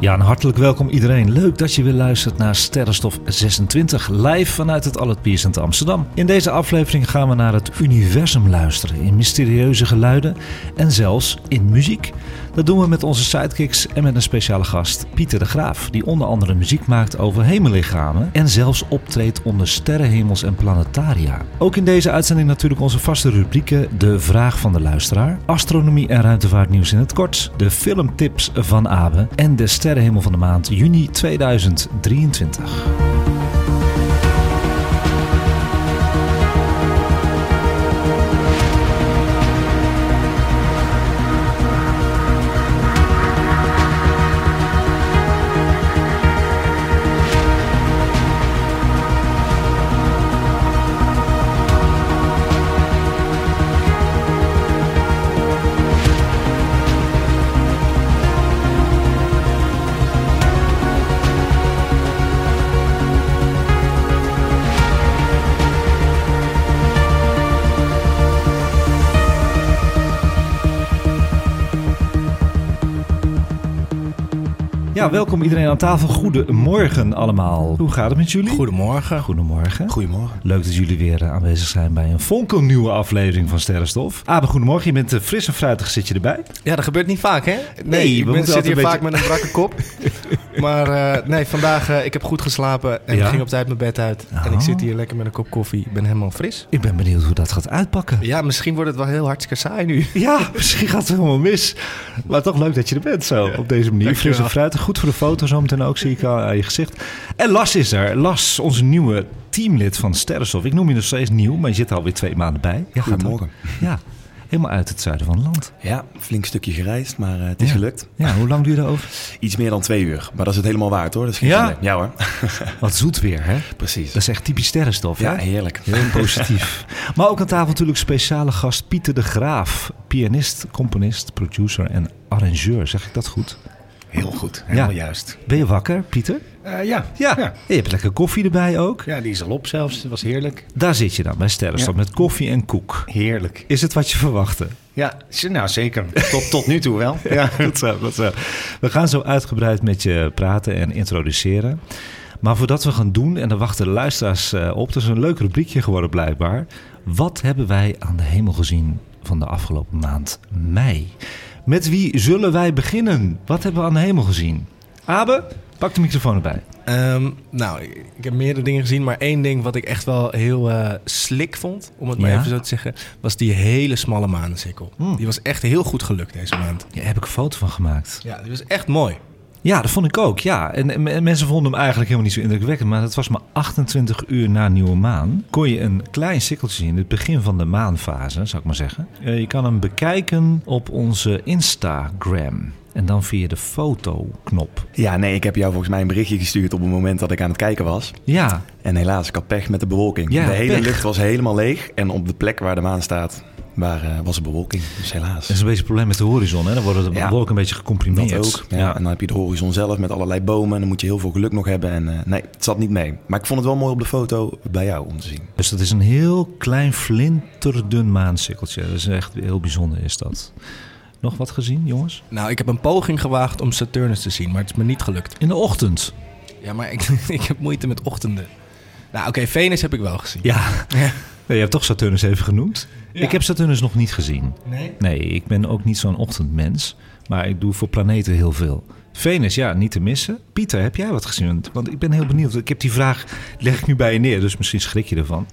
Ja, en hartelijk welkom iedereen. Leuk dat je weer luistert naar Sterrenstof 26, live vanuit het Albert Pierce in Amsterdam. In deze aflevering gaan we naar het universum luisteren, in mysterieuze geluiden en zelfs in muziek. Dat doen we met onze sidekicks en met een speciale gast, Pieter de Graaf, die onder andere muziek maakt over hemellichamen en zelfs optreedt onder sterrenhemels en planetaria. Ook in deze uitzending natuurlijk onze vaste rubrieken De Vraag van de Luisteraar, Astronomie en Ruimtevaartnieuws in het kort, de filmtips van Abe en de sterrenhemel van de maand juni 2023. Welkom iedereen aan tafel. Goedemorgen allemaal. Hoe gaat het met jullie? Goedemorgen. Goedemorgen. Goedemorgen. Leuk dat jullie weer eh, aanwezig zijn bij een fonkelnieuwe aflevering van Sterrenstof. Abe, goedemorgen. Je bent eh, fris en fruitig, zit je erbij? Ja, dat gebeurt niet vaak, hè? Nee, we ik ben, moeten zit altijd hier vaak met een brakke kop. maar eh, nee, vandaag, eh, ik heb goed geslapen en Ja? ik ging op tijd mijn bed uit. En Oh. ik zit hier lekker met een kop koffie. Ik ben helemaal fris. Ik ben benieuwd hoe dat gaat uitpakken. Ja, misschien wordt het wel heel hartstikke saai nu. Ja, misschien gaat het helemaal mis. Maar toch leuk dat je er bent zo, op deze manier. Fris en fruitig. Goed voor de foto zometeen ook, zie ik al aan je gezicht. En Las is er. Las, onze nieuwe teamlid van Sterrenstof. Ik noem je nog steeds nieuw, maar je zit er alweer twee maanden bij. Ja, gaat Goedemorgen. Ja, helemaal uit het zuiden van het land. Ja, flink stukje gereisd, maar eh, het is Ja. gelukt. Ja, hoe lang duur je erover? Iets meer dan twee uur, maar dat is het helemaal waard hoor. Dat is geen Ja? probleem. Ja hoor, Wat zoet weer, hè? precies. Dat is echt typisch sterrenstof, ja, hè? heerlijk. Heel positief. maar ook aan tafel natuurlijk speciale gast Pieter de Graaf. Pianist, componist, producer en arrangeur. Zeg ik dat goed? Heel goed, helemaal juist. Ben je wakker, Pieter? Eh, ja. Ja. ja. Je hebt lekker koffie erbij ook. Ja, die is al op zelfs. Dat was heerlijk. Daar zit je dan bij Sterrenstof Ja. met koffie en koek. Heerlijk. Is het wat je verwachtte? Ja, nou zeker. Tot, tot nu toe wel. Ja. Goed zo, goed zo. We gaan zo uitgebreid met je praten en introduceren. Maar voordat we gaan doen, en dan wachten de luisteraars eh, op, dat is een leuk rubriekje geworden blijkbaar. Wat hebben wij aan de hemel gezien van de afgelopen maand mei? Met wie zullen wij beginnen? Wat hebben we aan de hemel gezien? Abe, pak de microfoon erbij. Ehm, nou, ik heb meerdere dingen gezien, maar één ding wat ik echt wel heel eh, slik vond, om het maar Ja? even zo te zeggen, was die hele smalle manencirkel. Hmm. Die was echt heel goed gelukt deze maand. Daar heb ik een foto van gemaakt. Ja, die was echt mooi. Ja, dat vond ik ook. Ja. En, en- en mensen vonden hem eigenlijk helemaal niet zo indrukwekkend. Maar het was maar 28 uur na nieuwe maan. Kon je een klein sikkeltje zien. Het begin van de maanfase, zou ik maar zeggen. Eh, je kan hem bekijken op onze Instagram. En dan via de fotoknop. Ja, nee, ik heb jou volgens mij een berichtje gestuurd op het moment dat ik aan het kijken was. Ja, En helaas, ik had pech met de bewolking. Ja, de hele pech. lucht was helemaal leeg en op de plek waar de maan staat, waar, eh, was er bewolking. Dus helaas. dat is een beetje het probleem met de horizon. Hè? Dan worden de Ja. wolken een beetje gecomprimeerd. Dat ook. Ja, En dan heb je de horizon zelf met allerlei bomen. En dan moet je heel veel geluk nog hebben. En eh, nee, het zat niet mee. Maar ik vond het wel mooi op de foto bij jou om te zien. Dus dat is een heel klein flinterdun maansikkeltje. Dat is echt heel bijzonder is dat. Nog wat gezien, jongens? Nou, ik heb een poging gewaagd om Saturnus te zien, maar het is me niet gelukt. In de ochtend. Ja, maar ik, ik heb moeite met ochtenden. Nou, oké, Venus heb ik wel gezien. Ja. Je hebt toch Saturnus even genoemd. Ja. Ik heb Saturnus nog niet gezien. Nee? Nee, ik ben ook niet zo'n ochtendmens. Maar ik doe voor planeten heel veel. Venus, ja, niet te missen. Pieter, heb jij wat gezien? Want- ik ben heel benieuwd. Ik heb die vraag, leg ik nu bij je neer. Dus misschien schrik je ervan.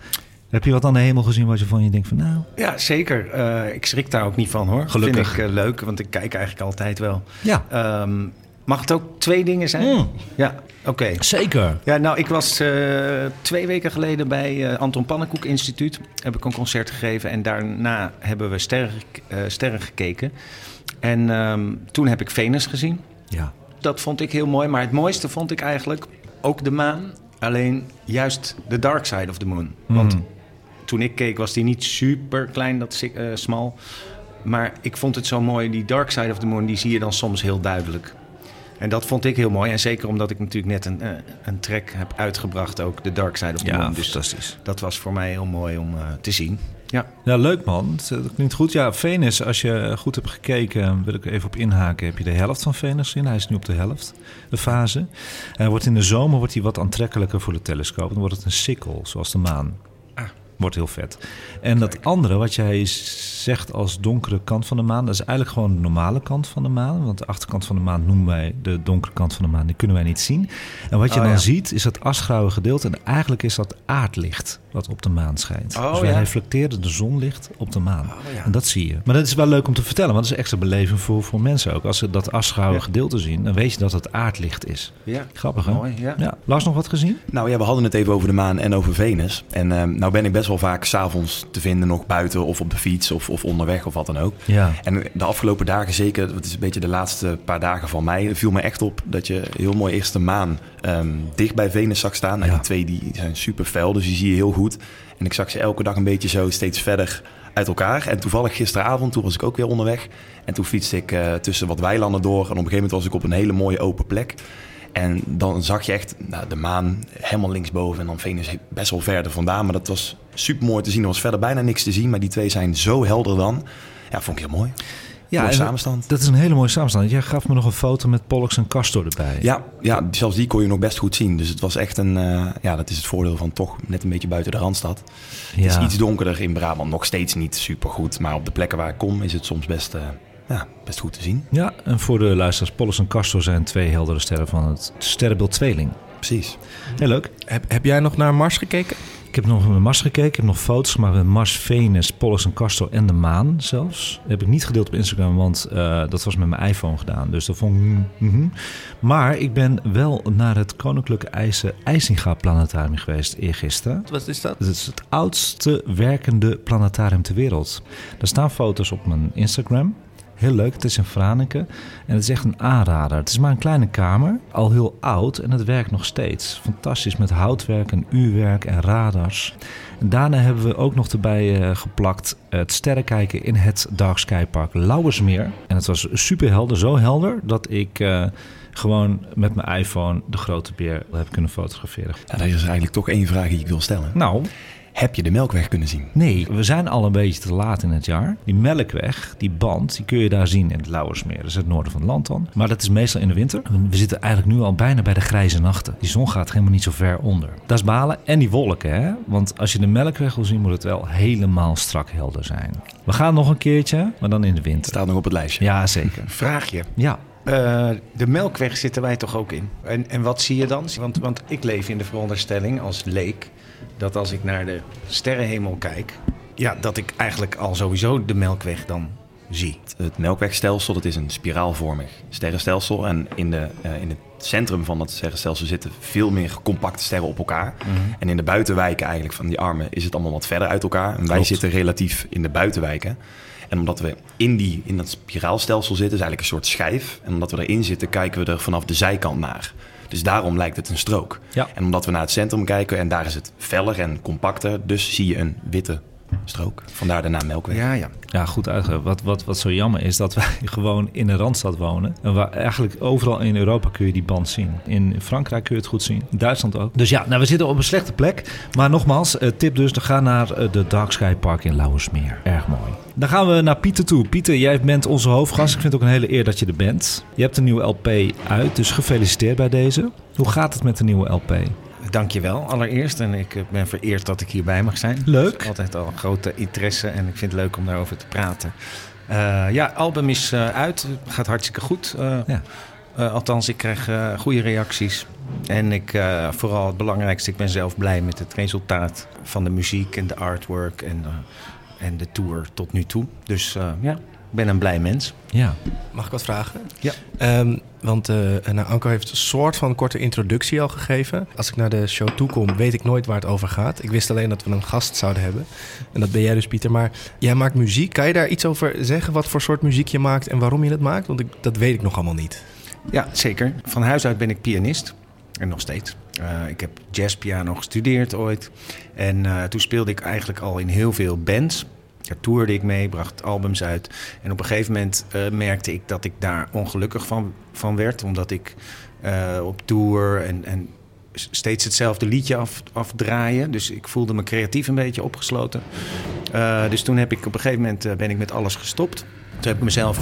Heb je wat aan de hemel gezien wat je van je denkt van nou... Ja, zeker. Eh, ik schrik daar ook niet van hoor. Gelukkig. Vind ik eh, leuk, want ik kijk eigenlijk altijd wel. Ja, Ehm, mag het ook twee dingen zijn? Mm. Ja, oké. zeker. Ja, nou, ik was eh, twee weken geleden bij eh, Anton Pannenkoek Instituut. Heb ik een concert gegeven en daarna hebben we sterren, eh, sterren gekeken. En ehm, toen heb ik Venus gezien. Ja. dat vond ik heel mooi. Maar het mooiste vond ik eigenlijk ook de maan. Alleen juist de dark side of the moon. Want Mm. toen ik keek was die niet super klein, dat smal. Maar ik vond het zo mooi. Die dark side of the moon, die zie je dan soms heel duidelijk. En dat vond ik heel mooi. En zeker omdat ik natuurlijk net een, eh, een track heb uitgebracht, ook de dark side of the Ja, moon. Dus fantastisch. dat was voor mij heel mooi om eh, te zien. Ja. Ja, leuk man. Dat klinkt goed. Ja, Venus, als je goed hebt gekeken, wil ik even op inhaken. Heb je de helft van Venus gezien? Hij is nu op de helft, de fase. Hij wordt in de zomer wordt hij wat aantrekkelijker voor de telescoop. Dan wordt het een sikkel, zoals de maan. Wordt heel vet. En dat andere, wat jij zegt als donkere kant van de maan, dat is eigenlijk gewoon de normale kant van de maan. Want de achterkant van de maan noemen wij de donkere kant van de maan. Die kunnen wij niet zien. En wat je Oh, dan ja. ziet, is dat asgrauwe gedeelte. En eigenlijk is dat aardlicht wat op de maan schijnt. Oh, dus wij ja. reflecteren de zonlicht op de maan. Oh, ja. En dat zie je. Maar dat is wel leuk om te vertellen, want dat is extra beleving voor, voor mensen ook. Als ze dat Ja. gedeelte zien, dan weet je dat het aardlicht is. ja. Grappig, hè? Mooi, ja. Ja. Lars, nog wat gezien? Nou ja, we hadden het even over de maan en over Venus. En ehm, nou ben ik best wel vaak s'avonds te vinden nog buiten of op de fiets of, of onderweg of wat dan ook. Ja. En de afgelopen dagen, zeker, het is een beetje de laatste paar dagen van mij, viel me echt op dat je heel mooi eerst de maan ehm, dicht bij Venus zag staan. Nou, Ja. Die twee die zijn super fel, dus die zie je heel goed. En ik zag ze elke dag een beetje zo steeds verder uit elkaar. En toevallig gisteravond, toen was ik ook weer onderweg. En toen fietste ik eh, tussen wat weilanden door. En op een gegeven moment was ik op een hele mooie open plek. En dan zag je echt nou, de maan helemaal linksboven en dan Venus best wel verder vandaan. Maar dat was super mooi te zien. Er was verder bijna niks te zien, maar die twee zijn zo helder dan. Ja, vond ik heel mooi. Ja, samenstand. Dat is een hele mooie samenstand. Jij gaf me nog een foto met Pollux en Castor erbij. Ja, ja, zelfs die kon je nog best goed zien. Dus het was echt een... eh, ja, dat is het voordeel van toch net een beetje buiten de Randstad. Het is iets donkerder in Brabant. Nog steeds niet super goed. Maar op de plekken waar ik kom is het soms best, eh, ja, best goed te zien. Ja, en voor de luisteraars, Pollux en Castor zijn twee heldere sterren van het sterrenbeeld Tweeling. Precies. Heel leuk. Heb, heb jij nog naar Mars gekeken? Ik heb nog met Mars gekeken. Ik heb nog foto's gemaakt met Mars, Venus, Pollux en Castor en de maan zelfs. Dat heb ik niet gedeeld op Instagram, want eh, dat was met mijn iPhone gedaan. Dus dat vond ik... mhm. Maar ik ben wel naar het Koninklijke IJzer IJsinga Planetarium geweest eergisteren. Wat is dat? Het is het oudste werkende planetarium ter wereld. Er staan foto's op mijn Instagram. Heel leuk, het is in Franeker. En het is echt een aanrader. Het is maar een kleine kamer, al heel oud en het werkt nog steeds. Fantastisch met houtwerk en uurwerk en radars. En daarna hebben we ook nog erbij eh, geplakt het sterrenkijken in het Dark Sky Park Lauwersmeer. En het was super helder, zo helder dat ik eh, gewoon met mijn iPhone de grote beer heb kunnen fotograferen. Ja, dat is eigenlijk toch één vraag die ik wil stellen. Nou, Heb je de Melkweg kunnen zien? Nee, we zijn al een beetje te laat in het jaar. Die melkweg, die band, die kun je daar zien in het Lauwersmeer. Dat is het noorden van het land dan. Maar dat is meestal in de winter. We zitten eigenlijk nu al bijna bij de grijze nachten. Die zon gaat helemaal niet zo ver onder. Dat is balen. En die wolken, hè. Want als je de melkweg wil zien, moet het wel helemaal strak helder zijn. We gaan nog een keertje, maar dan in de winter. Staat nog op het lijstje. Ja, zeker. Vraagje. Ja. Eh, de melkweg zitten wij toch ook in? En, en wat zie je dan? Want, want ik leef in de veronderstelling als leek dat als ik naar de sterrenhemel kijk, ja, dat ik eigenlijk al sowieso de melkweg dan zie. Het Melkwegstelsel, dat is een spiraalvormig sterrenstelsel. En in, de, eh, in het centrum van dat sterrenstelsel zitten veel meer compacte sterren op elkaar. En in de buitenwijken eigenlijk van die armen is het allemaal wat verder uit elkaar. En wij zitten relatief in de buitenwijken. En omdat we in, die, in dat spiraalstelsel zitten, is eigenlijk een soort schijf. En omdat we erin zitten, kijken we er vanaf de zijkant naar. Dus daarom lijkt het een strook. Ja. En omdat we naar het centrum kijken en daar is het feller en compacter, dus zie je een witte strook. Vandaar de naam Melkweg. Ja, ja. Ja, goed uitgelegd. Wat, wat, wat zo jammer is dat wij gewoon in de Randstad wonen. En waar eigenlijk overal in Europa kun je die band zien. In Frankrijk kun je het goed zien. In Duitsland ook. Dus ja, nou, we zitten op een slechte plek. Maar nogmaals, eh, tip dus, ga naar eh, de Dark Sky Park in Lauwersmeer. Erg mooi. Dan gaan we naar Pieter toe. Pieter, jij bent onze hoofdgast. Ik vind het ook een hele eer dat je er bent. Je hebt een nieuwe LP uit, dus gefeliciteerd bij deze. Hoe gaat het met de nieuwe LP? Dankjewel allereerst. En ik eh, ben vereerd dat ik hierbij mag zijn. Leuk. Altijd al een grote interesse en ik vind het leuk om daarover te praten. Eh, ja, album is eh, uit. Gaat hartstikke goed. Ja. althans, ik krijg goede reacties. En ik, vooral het belangrijkste, ik ben zelf blij met het resultaat van de muziek en de artwork en, en de tour tot nu toe. Dus ja, ben een blij mens. Ja. Mag ik wat vragen? Ja. Ehm, want eh nou, Anko heeft een soort van korte introductie al gegeven. Als ik naar de show toe kom, weet ik nooit waar het over gaat. Ik wist alleen dat we een gast zouden hebben. En dat ben jij dus, Pieter. Maar jij maakt muziek. Kan je daar iets over zeggen? Wat voor soort muziek je maakt en waarom je het maakt? Want ik, dat weet ik nog allemaal niet. Ja, zeker. Van huis uit ben ik pianist. En nog steeds. Uh, ik heb jazzpiano gestudeerd ooit. En uh, toen speelde ik eigenlijk al in heel veel bands. Daar toerde ik mee, bracht albums uit. En op een gegeven moment uh, merkte ik dat ik daar ongelukkig van, van werd. Omdat ik op tour en, en steeds hetzelfde liedje af, afdraaien. Dus ik voelde me creatief een beetje opgesloten. Uh, dus toen heb ik op een gegeven moment ben ik met alles gestopt. Toen heb ik mezelf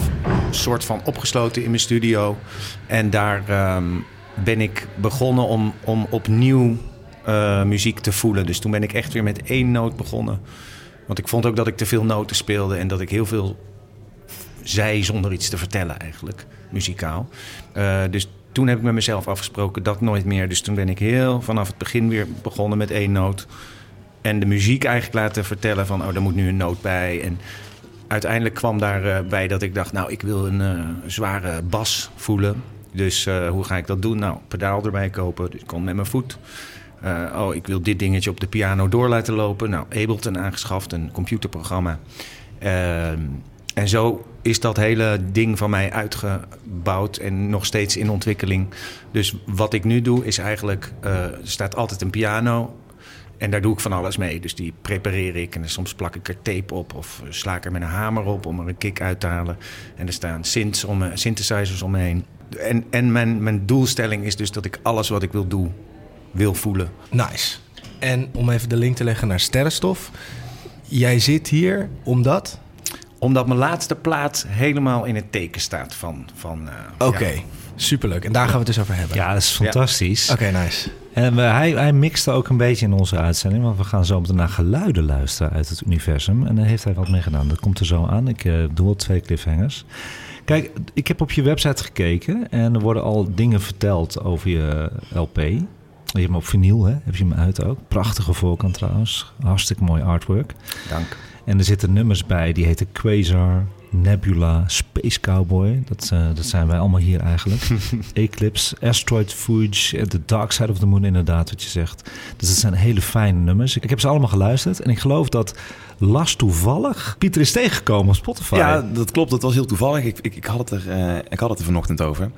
een soort van opgesloten in mijn studio. En daar um, ben ik begonnen om, om opnieuw muziek te voelen. Dus toen ben ik echt weer met één noot begonnen. Want ik vond ook dat ik te veel noten speelde en dat ik heel veel zei zonder iets te vertellen eigenlijk, muzikaal. dus toen heb ik met mezelf afgesproken dat nooit meer. Dus toen ben ik heel vanaf het begin weer begonnen met één noot. En de muziek eigenlijk laten vertellen van, oh, daar moet nu een noot bij. En uiteindelijk kwam daarbij bij dat ik dacht, nou, ik wil een uh, zware bas voelen. Dus hoe ga ik dat doen? Nou, pedaal erbij kopen. Dus ik kon met mijn voet. Oh, ik wil dit dingetje op de piano door laten lopen. Nou, Ableton aangeschaft, een computerprogramma. Ehm, en zo is dat hele ding van mij uitgebouwd en nog steeds in ontwikkeling. Dus wat ik nu doe is eigenlijk, uh, er staat altijd een piano en daar doe ik van alles mee. Dus die prepareer ik en soms plak ik er tape op of sla ik er met een hamer op om er een kick uit te halen. En er staan synths om, synthesizers omheen. En, en mijn, mijn doelstelling is dus dat ik alles wat ik wil doen, wil voelen. Nice. En om even de link te leggen naar Sterrenstof. Jij zit hier omdat omdat mijn laatste plaat helemaal in het teken staat van... van uh, Oké, ja. superleuk. En daar gaan we het dus over hebben. Ja, dat is fantastisch. Ja. Oké, okay, nice. En uh, hij, hij mixte ook een beetje in onze uitzending... want we gaan zo meteen naar geluiden luisteren uit het universum. En daar heeft hij wat mee gedaan. Dat komt er zo aan. Ik uh, doe al twee cliffhangers. Kijk, ik heb op je website gekeken... en er worden al dingen verteld over je LP... Je hebt hem op vinyl, hè? heb je hem uit ook. Prachtige voorkant trouwens. Hartstikke mooi artwork. Dank. En er zitten nummers bij die heten Quasar, Nebula, Space Cowboy. Dat, uh, dat zijn wij allemaal hier eigenlijk. Eclipse, Asteroid Fuge, The Dark Side of the Moon inderdaad, wat je zegt. Dus dat zijn hele fijne nummers. Ik, heb ze allemaal geluisterd en ik geloof dat Las toevallig Pieter is tegengekomen op Spotify. Ja, dat klopt. Dat was heel toevallig. Ik, ik, ik, had, het er, uh, ik had het er vanochtend over.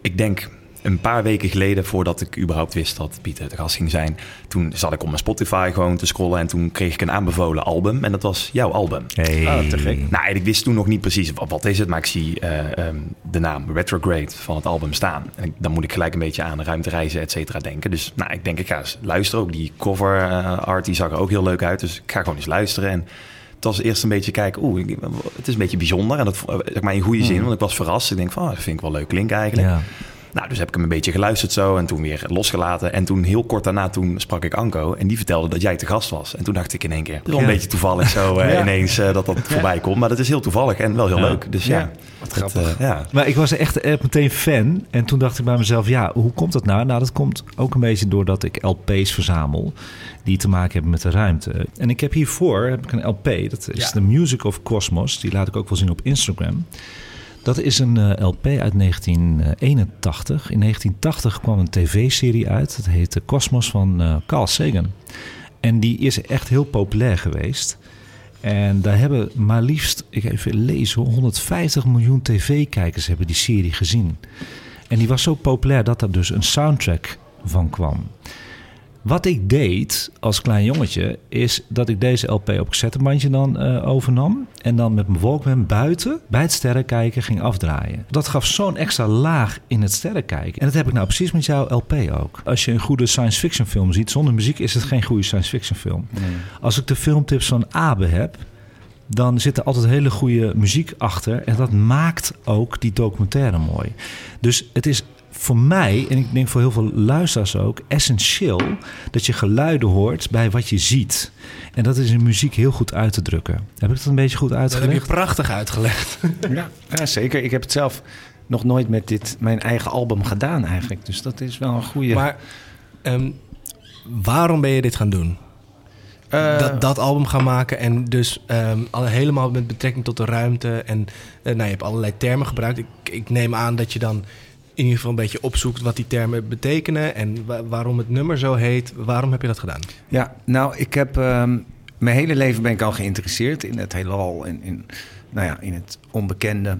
Ik denk een paar weken geleden, voordat ik überhaupt wist dat Pieter de gast ging zijn, toen zat ik op mijn Spotify gewoon te scrollen en toen kreeg ik een aanbevolen album en dat was jouw album. Hey. Oh, te gek. Nou, ik wist toen nog niet precies wat, wat is het, maar ik zie uh, um, de naam Retrograde van het album staan. En dan moet ik gelijk een beetje aan ruimtereizen, et cetera, denken. Dus nou, ik denk, ik ga eens luisteren. Ook die cover uh, art, die zag er ook heel leuk uit. Dus ik ga gewoon eens luisteren en het was eerst een beetje kijken, oeh, het is een beetje bijzonder. En dat zeg maar in goede zin, want ik was verrast. Ik denk van, oh, dat vind ik wel leuk klinken eigenlijk. Ja. Nou, dus heb ik hem een beetje geluisterd zo en toen weer losgelaten. En toen heel kort daarna toen sprak ik Anko en die vertelde dat jij te gast was. En toen dacht ik in één keer, ja. een beetje toevallig zo uh, ja. ineens uh, dat dat voorbij komt. Maar dat is heel toevallig en wel heel leuk. Dus ja, wat grappig. Uh, ja. Maar ik was echt, echt meteen fan en toen dacht ik bij mezelf, ja, hoe komt dat nou? Nou, dat komt ook een beetje doordat ik LP's verzamel die te maken hebben met de ruimte. En ik heb hiervoor heb ik een LP, dat is The Music of Cosmos. Die laat ik ook wel zien op Instagram. Dat is een uh, LP uit 1981. In 1980 kwam een tv-serie uit. Dat heette Cosmos van uh, Carl Sagan. En die is echt heel populair geweest. En daar hebben maar liefst, ik even lezen, 150 miljoen tv-kijkers hebben die serie gezien. En die was zo populair dat er dus een soundtrack van kwam. Wat ik deed als klein jongetje, is dat ik deze LP op cassettebandje dan uh, overnam. En dan met mijn Walkman buiten bij het sterrenkijken ging afdraaien. Dat gaf zo'n extra laag in het sterrenkijken. En dat heb ik nou precies met jouw LP ook. Als je een goede science fiction film ziet, zonder muziek is het geen goede science fiction film. Nee. Als ik de filmtips van Abe heb, dan zit er altijd hele goede muziek achter. En dat maakt ook die documentaire mooi. Dus het is voor mij, en ik denk voor heel veel luisteraars ook, essentieel dat je geluiden hoort bij wat je ziet. En dat is in muziek heel goed uit te drukken. Heb ik dat een beetje goed uitgelegd? Dat heb je prachtig uitgelegd. ja, ja, zeker. Ik heb het zelf nog nooit met dit, mijn eigen album gedaan eigenlijk. Dus dat is wel een goede. Maar um, waarom ben je dit gaan doen? Uh, dat, dat album gaan maken en dus um, al, helemaal met betrekking tot de ruimte. En uh, nou, je hebt allerlei termen gebruikt. Ik, ik neem aan dat je dan in ieder geval een beetje opzoekt wat die termen betekenen en wa waarom het nummer zo heet. Waarom heb je dat gedaan? Ja, nou, ik heb um, mijn hele leven ben ik al geïnteresseerd in het heelal en in, nou ja, in het onbekende.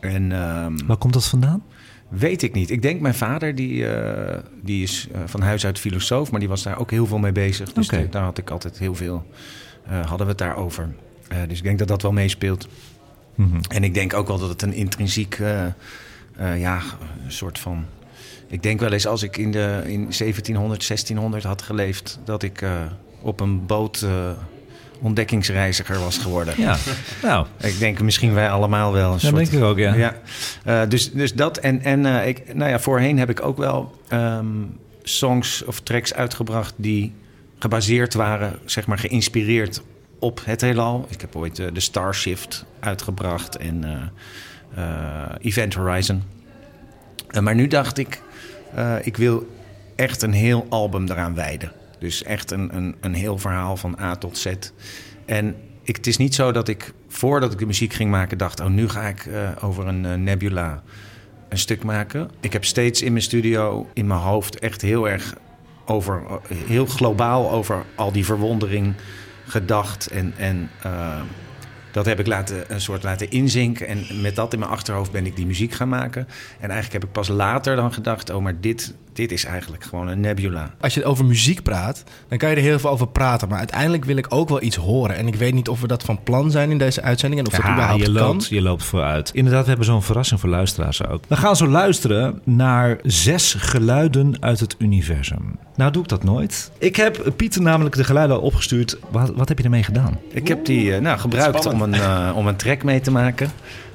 En, um, Waar komt dat vandaan? Weet ik niet. Ik denk mijn vader, die, eh, die is eh, van huis uit filosoof, maar die was daar ook heel veel mee bezig. Dus daar had ik altijd heel veel, eh, hadden we het daarover. Eh dus ik denk dat dat wel meespeelt. Mhm. En ik denk ook wel dat het een intrinsiek, eh, ja, een soort van... Ik denk wel eens als ik in, de, in 1700, 1600 had geleefd... dat ik eh, op een boot eh, ontdekkingsreiziger was geworden. Ja, nou, Ik denk misschien wij allemaal wel een dat soort... denk ik ook, ja. Ja, dus, dus dat. En, en ik, nou ja, voorheen heb ik ook wel ehm, songs of tracks uitgebracht die gebaseerd waren, zeg maar geïnspireerd op het heelal. Ik heb ooit de Star Shift uitgebracht en Event Horizon. Eh, maar nu dacht ik, eh, ik wil echt een heel album eraan wijden. Dus echt een, een, een heel verhaal van A tot Z. En ik, het is niet zo dat ik voordat ik de muziek ging maken dacht... oh, nu ga ik eh, over een eh, nebula een stuk maken. Ik heb steeds in mijn studio, in mijn hoofd... echt heel erg over, eh, heel globaal over al die verwondering gedacht. En, en eh, dat heb ik laten, een soort laten inzinken. En met dat in mijn achterhoofd ben ik die muziek gaan maken. En eigenlijk heb ik pas later dan gedacht... oh, maar dit, dit is eigenlijk gewoon een nebula. Als je over muziek praat, dan kan je er heel veel over praten. Maar uiteindelijk wil ik ook wel iets horen. En ik weet niet of we dat van plan zijn in deze uitzending. En of dat Ja, überhaupt je kan. loopt, je loopt vooruit. Inderdaad, we hebben zo'n verrassing voor luisteraars ook. We gaan zo luisteren naar zes geluiden uit het universum. Nou doe ik dat nooit. Ik heb Pieter namelijk de geluiden al opgestuurd. Wat, wat heb je ermee gedaan? Ik heb die eh, nou, gebruikt om een, eh, om een track mee te maken.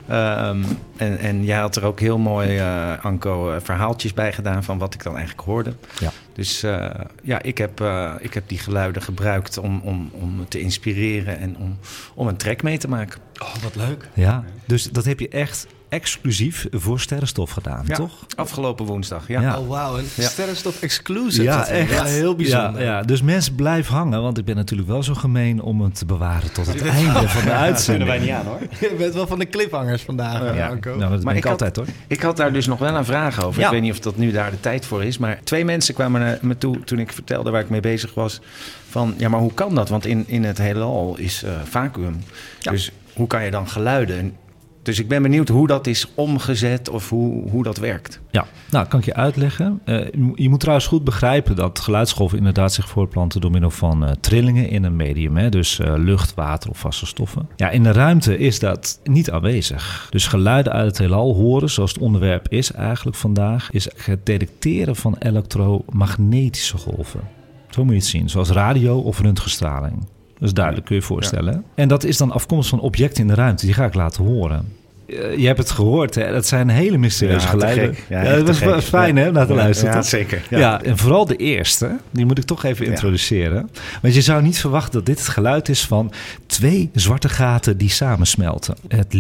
Ehm, en, en jij had er ook heel mooi, eh, Anko, eh, verhaaltjes bij gedaan van wat ik dan eigenlijk hoorde. Ja. Dus eh, ja, ik heb, eh, ik heb die geluiden gebruikt om, om, om me te inspireren en om, om een track mee te maken. Oh, wat leuk. Ja, dus dat heb je echt exclusief voor Sterrenstof gedaan, Ja, toch? Afgelopen woensdag, ja. Ja. Oh, wauw. Een Ja. sterrenstof exclusive. Dat wel echt. heel bijzonder. Ja, ja, dus mensen blijf hangen, want ik ben natuurlijk wel zo gemeen om het te bewaren tot het einde van de uitzending. niet aan hoor. Je bent wel van de cliffhangers vandaag, Ja, Anko. nou, dat ben Maar ik, ik had- altijd hoor. Ik had daar dus nog wel een vraag over. Ja. Ik weet niet of dat nu daar de tijd voor is. Maar twee mensen kwamen naar me toe toen ik vertelde waar ik mee bezig was. Van ja, maar hoe kan dat? Want in, in het heelal is eh vacuüm. Dus hoe kan je dan geluiden? Dus ik ben benieuwd hoe dat is omgezet of hoe, hoe dat werkt. Ja, nou, kan ik je uitleggen. Eh, je moet trouwens goed begrijpen dat geluidsgolven inderdaad zich voortplanten door middel van eh, trillingen in een medium. Hè? Dus eh, lucht, water of vaste stoffen. Ja, in de ruimte is dat niet aanwezig. Dus geluiden uit het heelal horen, zoals het onderwerp is eigenlijk vandaag, is het detecteren van elektromagnetische golven. Zo moet je het zien, zoals radio of röntgenstraling. Dat is duidelijk, kun je je voorstellen. En dat is dan afkomstig van objecten in de ruimte. Die ga ik laten horen. Eh, je hebt het gehoord, hè? dat zijn hele mysterieuze Ja, geluiden. Ja, Ja, dat was fijn hè, om naar te Ja, luisteren. ja, toch? zeker. Ja. Ja. en vooral de eerste, die moet ik toch even introduceren. Want je zou niet verwachten dat dit het geluid is van twee zwarte gaten die samensmelten. Het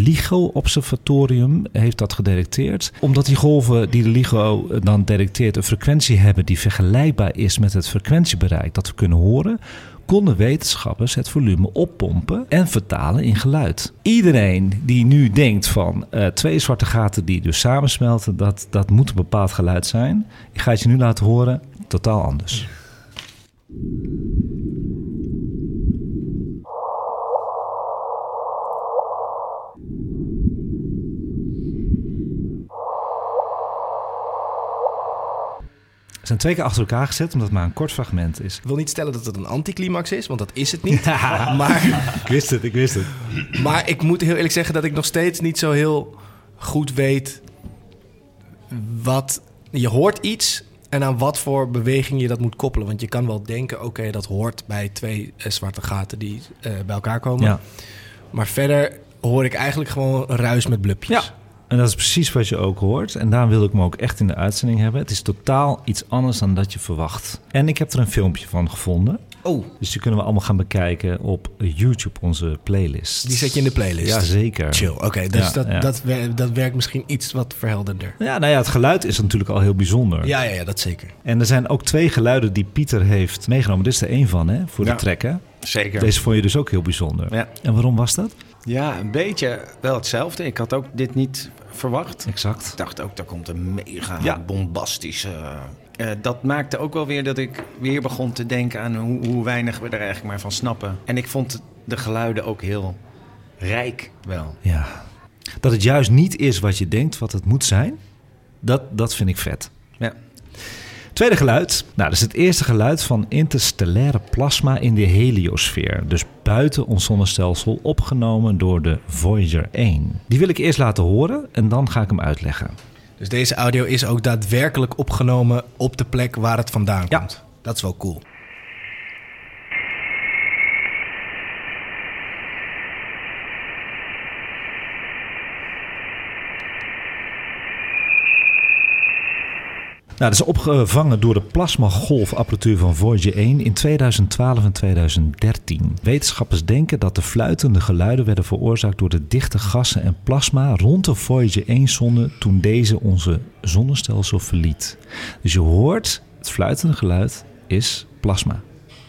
LIGO-observatorium heeft dat gedetecteerd. Omdat die golven die de LIGO dan detecteert een frequentie hebben die vergelijkbaar is met het frequentiebereik dat we kunnen horen, konden wetenschappers het volume oppompen en vertalen in geluid. Iedereen die nu denkt van eh, twee zwarte gaten die dus samensmelten, dat, dat moet een bepaald geluid zijn. Ik ga het je nu laten horen, totaal anders. Zijn twee keer achter elkaar gezet, omdat het maar een kort fragment is. Ik wil niet stellen dat het een anticlimax is, want dat is het niet. maar, Ik wist het, ik wist het. maar ik moet heel eerlijk zeggen dat ik nog steeds niet zo heel goed weet wat... Je hoort iets en aan wat voor beweging je dat moet koppelen. Want je kan wel denken, oké, dat hoort bij twee eh, zwarte gaten die eh, bij elkaar komen. Ja. Maar verder hoor ik eigenlijk gewoon ruis met blubjes. Ja. En dat is precies wat je ook hoort. En daarom wil ik me ook echt in de uitzending hebben. Het is totaal iets anders dan dat je verwacht. En ik heb er een filmpje van gevonden. Oh, Dus die kunnen we allemaal gaan bekijken op YouTube, onze playlist. die zet je in de playlist. Jazeker. Chill, oké. dus Ja, dat, ja. Dat, wer- dat werkt misschien iets wat verhelderder. Ja, nou ja, het geluid is natuurlijk al heel bijzonder. Ja, ja, ja, dat zeker. En er zijn ook twee geluiden die Pieter heeft meegenomen. Dit is er één van, hè, voor Ja. de hè? Zeker. Deze vond je dus ook heel bijzonder. Ja. En waarom was dat? ja, een beetje wel hetzelfde. Ik had ook dit niet verwacht. Exact. Ik dacht ook, daar komt een mega Ja. bombastische... eh, dat maakte ook wel weer dat ik weer begon te denken aan hoe, hoe weinig we er eigenlijk maar van snappen. En ik vond de geluiden ook heel rijk wel. Ja. Dat het juist niet is wat je denkt wat het moet zijn. Dat, dat vind ik vet. Ja. Tweede geluid. Nou, dat is het eerste geluid van interstellaire plasma in de heliosfeer. Dus buiten ons zonnestelsel, opgenomen door de Voyager 1. Die wil ik eerst laten horen en dan ga ik hem uitleggen. Dus deze audio is ook daadwerkelijk opgenomen op de plek waar het vandaan Ja. komt. Dat is wel cool. Dat is opgevangen door de plasmagolfapparatuur van Voyager 1 in 2012 en 2013. Wetenschappers denken dat de fluitende geluiden werden veroorzaakt door de dichte gassen en plasma rond de Voyager 1-zonde toen deze onze zonnestelsel verliet. Dus je hoort, het fluitende geluid is plasma.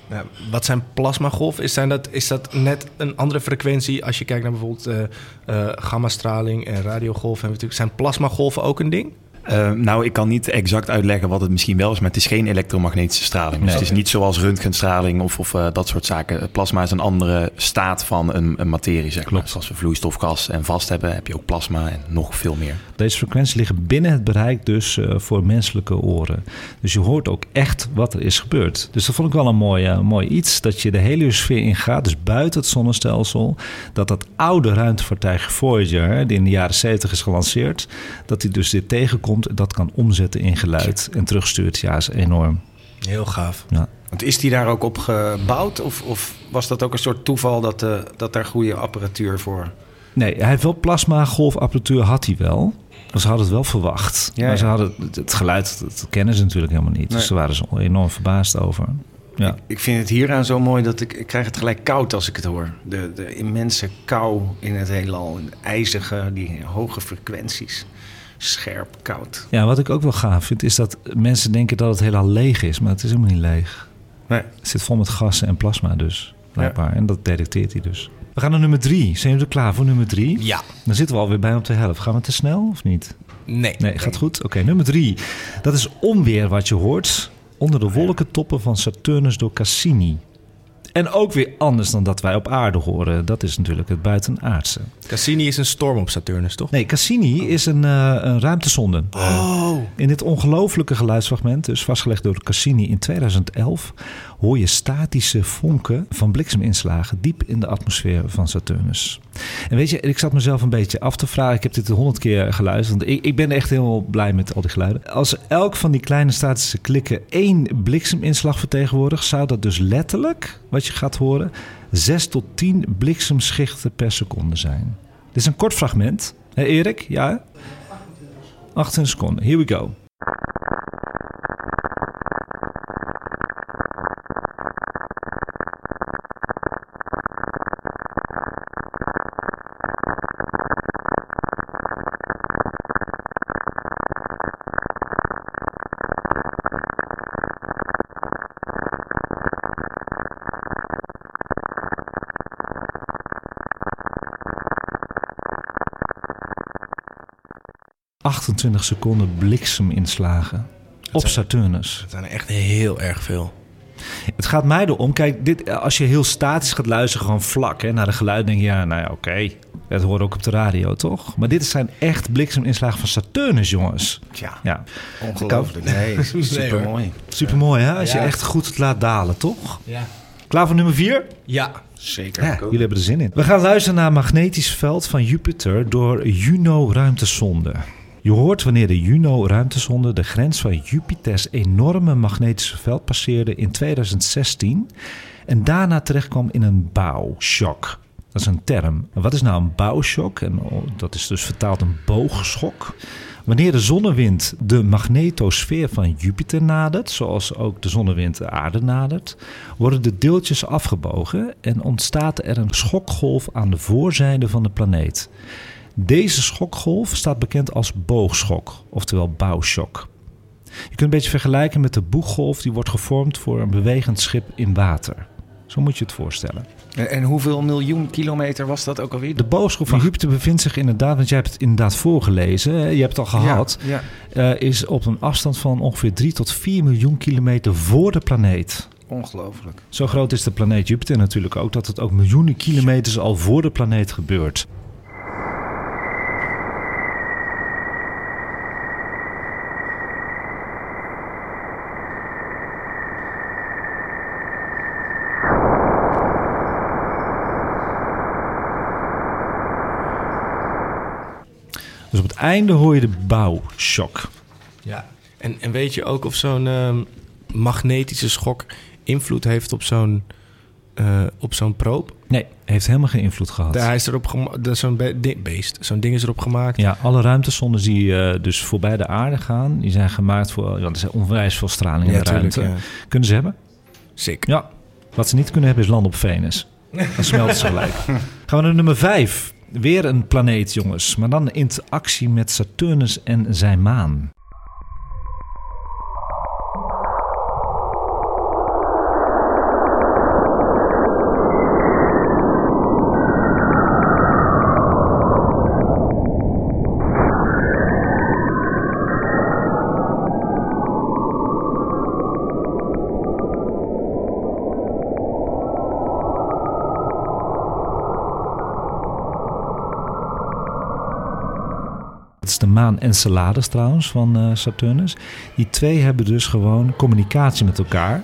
Nou, wat zijn plasmagolven? Is, zijn dat, is dat net een andere frequentie als je kijkt naar bijvoorbeeld eh, gammastraling en radiogolven? Zijn plasmagolven ook een ding? Eh, nou, ik kan niet exact uitleggen wat het misschien wel is, maar het is geen elektromagnetische straling. Dus het is niet zoals röntgenstraling of, of eh, dat soort zaken. Plasma is een andere staat van een, een materie, zeg maar. Zoals we vloeistof, gas en vast hebben, heb je ook plasma en nog veel meer. Deze frequenties liggen binnen het bereik dus eh, voor menselijke oren. Dus je hoort ook echt wat er is gebeurd. Dus dat vond ik wel een mooi, eh, mooi iets. Dat je de heliosfeer ingaat, dus buiten het zonnestelsel. Dat dat oude ruimtevaartuig Voyager, die in de jaren 70 is gelanceerd... dat die dus dit tegenkomt dat kan omzetten in geluid en terugstuurt. Ja, is enorm. Heel gaaf. Ja. Want is die daar ook op gebouwd? Of, of was dat ook een soort toeval dat, eh, dat daar goede apparatuur voor... Nee, hij heeft wel plasma-golfapparatuur, had hij wel. Ze hadden het wel verwacht. Ja, maar ze hadden het, geluid, dat kennen ze natuurlijk helemaal niet. Nee. Dus daar waren ze enorm verbaasd over. Ja. Ik, ik vind het hieraan zo mooi dat ik, ik krijg het gelijk koud als ik het hoor. De, de immense kou in het heelal. De ijzige, die hoge frequenties. Scherp, koud. Ja, wat ik ook wel gaaf vind, is dat mensen denken dat het helemaal leeg is. Maar het is helemaal niet leeg. Nee. Het zit vol met gassen en plasma dus, blijkbaar. En dat detecteert hij dus. We gaan naar nummer drie. Zijn jullie er klaar voor nummer drie? Ja. Dan zitten we alweer bijna op de helft. Gaan we te snel of niet? Nee. Nee, gaat goed. Oké, nummer drie. Dat is onweer wat je hoort onder de wolkentoppen van Saturnus door Cassini. En ook weer anders dan dat wij op aarde horen. Dat is natuurlijk het buitenaardse. Cassini is een storm op Saturnus, toch? Nee, Cassini is een, eh, een ruimtesonde. Oh. In dit ongelofelijke geluidsfragment, dus vastgelegd door Cassini in 2011, hoor je statische vonken van blikseminslagen diep in de atmosfeer van Saturnus. En weet je, ik zat mezelf een beetje af te vragen. Ik heb dit honderd keer geluisterd. Want ik, ik ben echt heel blij met al die geluiden. Als elk van die kleine statische klikken één blikseminslag vertegenwoordigt, zou dat dus letterlijk, wat je gaat horen, 6 tot 10 bliksemschichten per seconde zijn. Dit is een kort fragment. Hé Erik, ja? 28 seconden. Here we go. ...28 seconden blikseminslagen op zijn- Saturnus. Dat zijn er echt heel erg veel. Het gaat mij erom, kijk, dit, als je heel statisch gaat luisteren, gewoon vlak hè, naar de geluid, denk je, ja, nou ja, oké. Dat hoort ook op de radio, toch? Maar dit zijn echt blikseminslagen van Saturnus, jongens. Tja, Ja, ongelooflijk. Nee, super mooi. super mooi, hè? Als je echt goed het laat dalen, toch? Ja. Klaar voor nummer vier? Ja. Zeker. Ja, jullie hebben er zin in. We gaan luisteren naar magnetisch veld van Jupiter door Juno-ruimtesonde. Je hoort wanneer de Juno-ruimtesonde de grens van Jupiters enorme magnetische veld passeerde in 2016 en daarna terechtkwam in een bouwshock. Dat is een term. Wat is nou een bouwshock? En oh, dat is dus vertaald een boogschok. Wanneer de zonnewind de magnetosfeer van Jupiter nadert, zoals ook de zonnewind de aarde nadert, worden de deeltjes afgebogen en ontstaat er een schokgolf aan de voorzijde van de planeet. Deze schokgolf staat bekend als boogschok, oftewel bouwshock. Je kunt een beetje vergelijken met de boeggolf die wordt gevormd voor een bewegend schip in water. Zo moet je het voorstellen. En, hoeveel miljoen kilometer was dat ook alweer? De boogschok van Jupiter bevindt zich inderdaad, want jij hebt het inderdaad voorgelezen, je hebt het al gehad, Ja, ja. eh, is op een afstand van ongeveer 3 tot 4 miljoen kilometer voor de planeet. ongelooflijk. Zo groot is de planeet Jupiter natuurlijk ook dat het ook miljoenen kilometers al voor de planeet gebeurt. Einde hoor je de bouwshock. Ja. En, en weet je ook of zo'n ehm, magnetische schok invloed heeft op zo'n eh, op zo'n proop? Nee, heeft helemaal geen invloed gehad. Daar is erop gemaakt, zo'n be beest, zo'n ding is erop gemaakt. Ja, alle ruimtesondes die eh, dus voorbij de aarde gaan, die zijn gemaakt voor, want er zijn onwijs veel straling in Ja, de tuurlijk, ruimte. ja. Kunnen ze hebben? Sick. Ja. Wat ze niet kunnen hebben is land op Venus. Dan smelten ze gelijk. Gaan we naar nummer 5. Weer een planeet, jongens. Maar dan in interactie met Saturnus en zijn maan. Maan Enceladus trouwens van eh, Saturnus. Die twee hebben dus gewoon communicatie met elkaar.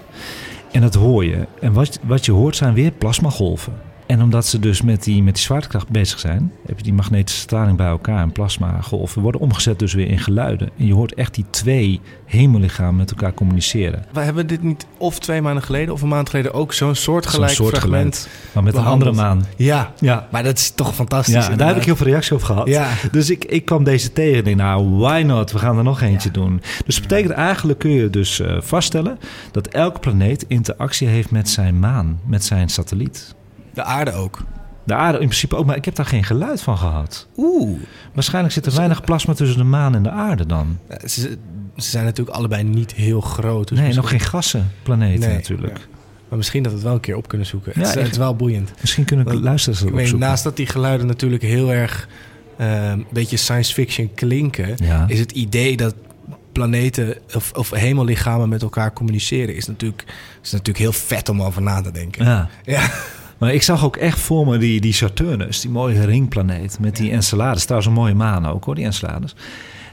En dat hoor je. En wat, wat je hoort zijn weer plasmagolven. En omdat ze dus met die, met die zwaartekracht bezig zijn, heb je die magnetische straling bij elkaar en plasmagolven worden omgezet dus weer in geluiden. En je hoort echt die twee hemellichamen met elkaar communiceren. We hebben dit niet of twee maanden geleden of een maand geleden ook zo'n soortgelijk soort fragment. maar met een andere maan. Ja, Ja, maar dat is toch fantastisch. ja daar heb ik heel veel reactie op gehad. Ja. Dus ik, ik kwam deze tegen en denk, nou, why not? We gaan er nog eentje doen. Dus dat betekent eigenlijk kun je dus eh, vaststellen dat elke planeet interactie heeft met zijn maan, met zijn satelliet. De aarde ook. De aarde in principe ook, maar ik heb daar geen geluid van gehad. Oeh. Waarschijnlijk zit er weinig plasma tussen de maan en de aarde dan. Ja, Ze, ze zijn natuurlijk allebei niet heel groot. dus nee, nog misschien- geen gassenplaneten Nee, natuurlijk. ja. Maar misschien dat we het wel een keer op kunnen zoeken. Ja, het, is, het is wel boeiend. Misschien kunnen luisteraars dat Ik opzoeken. naast dat die geluiden natuurlijk heel erg eh, een beetje science fiction klinken, Ja. is het idee dat planeten of, of hemellichamen met elkaar communiceren, is natuurlijk, is natuurlijk heel vet om over na te denken. Ja. Ja. Maar ik zag ook echt voor me die, die Saturnus, die mooie ringplaneet met die Enceladus. Trouwens een mooie maan ook hoor, die Enceladus.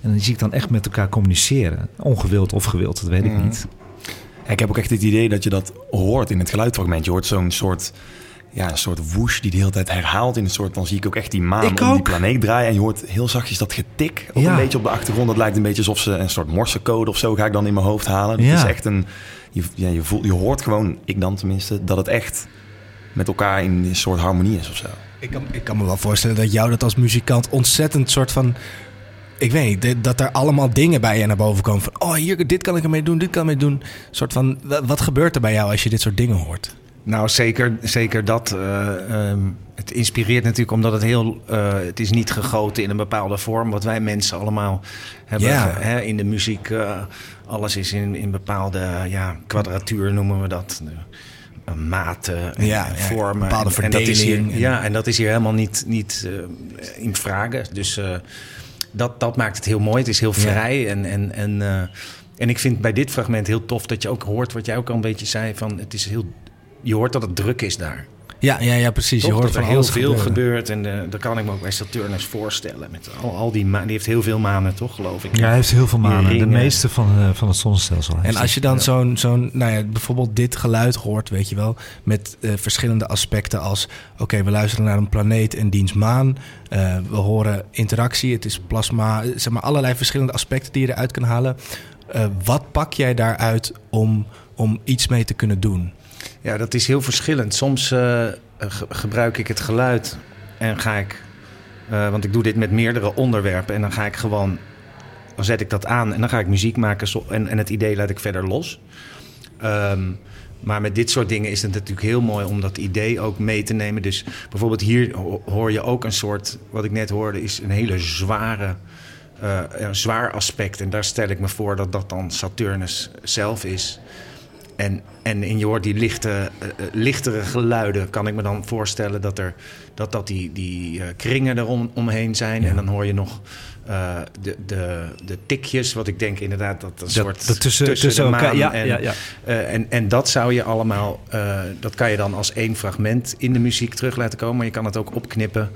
En dan zie ik dan echt met elkaar communiceren. Ongewild of gewild, dat weet ik Mhm. niet. Ja, ik heb ook echt het idee dat je dat hoort in het geluidfragment. Je hoort zo'n soort, ja, een soort whoosh die de hele tijd herhaalt. In een soort, dan zie ik ook echt die maan Ik om die planeet draaien. En je hoort heel zachtjes dat getik ook Ja. een beetje op de achtergrond. Dat lijkt een beetje alsof ze een soort morsecode of zo ga ik dan in mijn hoofd halen. Het Ja. is echt een, je, ja, je, voelt, je hoort gewoon, ik dan tenminste, dat het echt met elkaar in een soort harmonie is of zo. Ik kan, ik kan me wel voorstellen dat jou dat als muzikant ontzettend soort van. Ik weet niet, dat er allemaal dingen bij je naar boven komen. Van, oh, hier, dit kan ik ermee doen, dit kan ik ermee doen. soort van, wa- wat gebeurt er bij jou als je dit soort dingen hoort? Nou, zeker, zeker dat. eh, ehm, het inspireert natuurlijk omdat het heel... eh, het is niet gegoten in een bepaalde vorm. Wat wij mensen allemaal hebben Ja. hè, in de muziek. eh, alles is in, in bepaalde ja, kwadratuur noemen we dat. Eh, maten en Ja, en ja, vormen. bepaalde En- en dat is hier- ja, en dat is hier helemaal niet, niet eh, in vragen. Dus eh, dat, dat maakt het heel mooi. Het is heel vrij. En, en, en, en ik vind bij dit fragment heel tof dat je ook hoort... wat jij ook al een beetje zei, van het is heel... Je hoort dat het druk is daar. Ja, ja, ja precies. Toch? je hoort dat van er heel veel gebeurt. En eh dat kan ik me ook bij Saturnus voorstellen. Met al, al die. Die heeft heel veel manen, toch, geloof ik? Ja, hij heeft heel veel manen. De meeste van, eh, van het zonnestelsel. En als je dan zo'n, zo'n, nou ja, bijvoorbeeld dit geluid hoort, weet je wel, met eh, verschillende aspecten als, oké, we luisteren naar een planeet en diens maan, we horen interactie, het is plasma, zeg maar allerlei verschillende aspecten die je eruit kan halen. Wat pak jij daaruit om, om iets mee te kunnen doen? Ja, dat is heel verschillend. Soms eh, ge- gebruik ik het geluid en ga ik... eh, want ik doe dit met meerdere onderwerpen. En dan ga ik gewoon... Dan zet ik dat aan en dan ga ik muziek maken. En, en het idee laat ik verder los. Ehm, maar met dit soort dingen is het natuurlijk heel mooi om dat idee ook mee te nemen. Dus bijvoorbeeld hier ho- hoor je ook een soort... Wat ik net hoorde is een hele zware... eh, een zwaar aspect. En daar stel ik me voor dat dat dan Saturnus zelf is. En, en in je hoort die lichte, eh, eh, lichtere geluiden, kan ik me dan voorstellen dat er, dat, dat die, die eh, kringen erom omheen zijn. En dan hoor je nog de, de, de tikjes, wat ik denk inderdaad dat een soort dat tussen, tussen, elkaar. maan Ja, en, ja, ja. en, en dat zou je allemaal, dat kan je dan als één fragment in de muziek terug laten komen. Maar je kan het ook opknippen.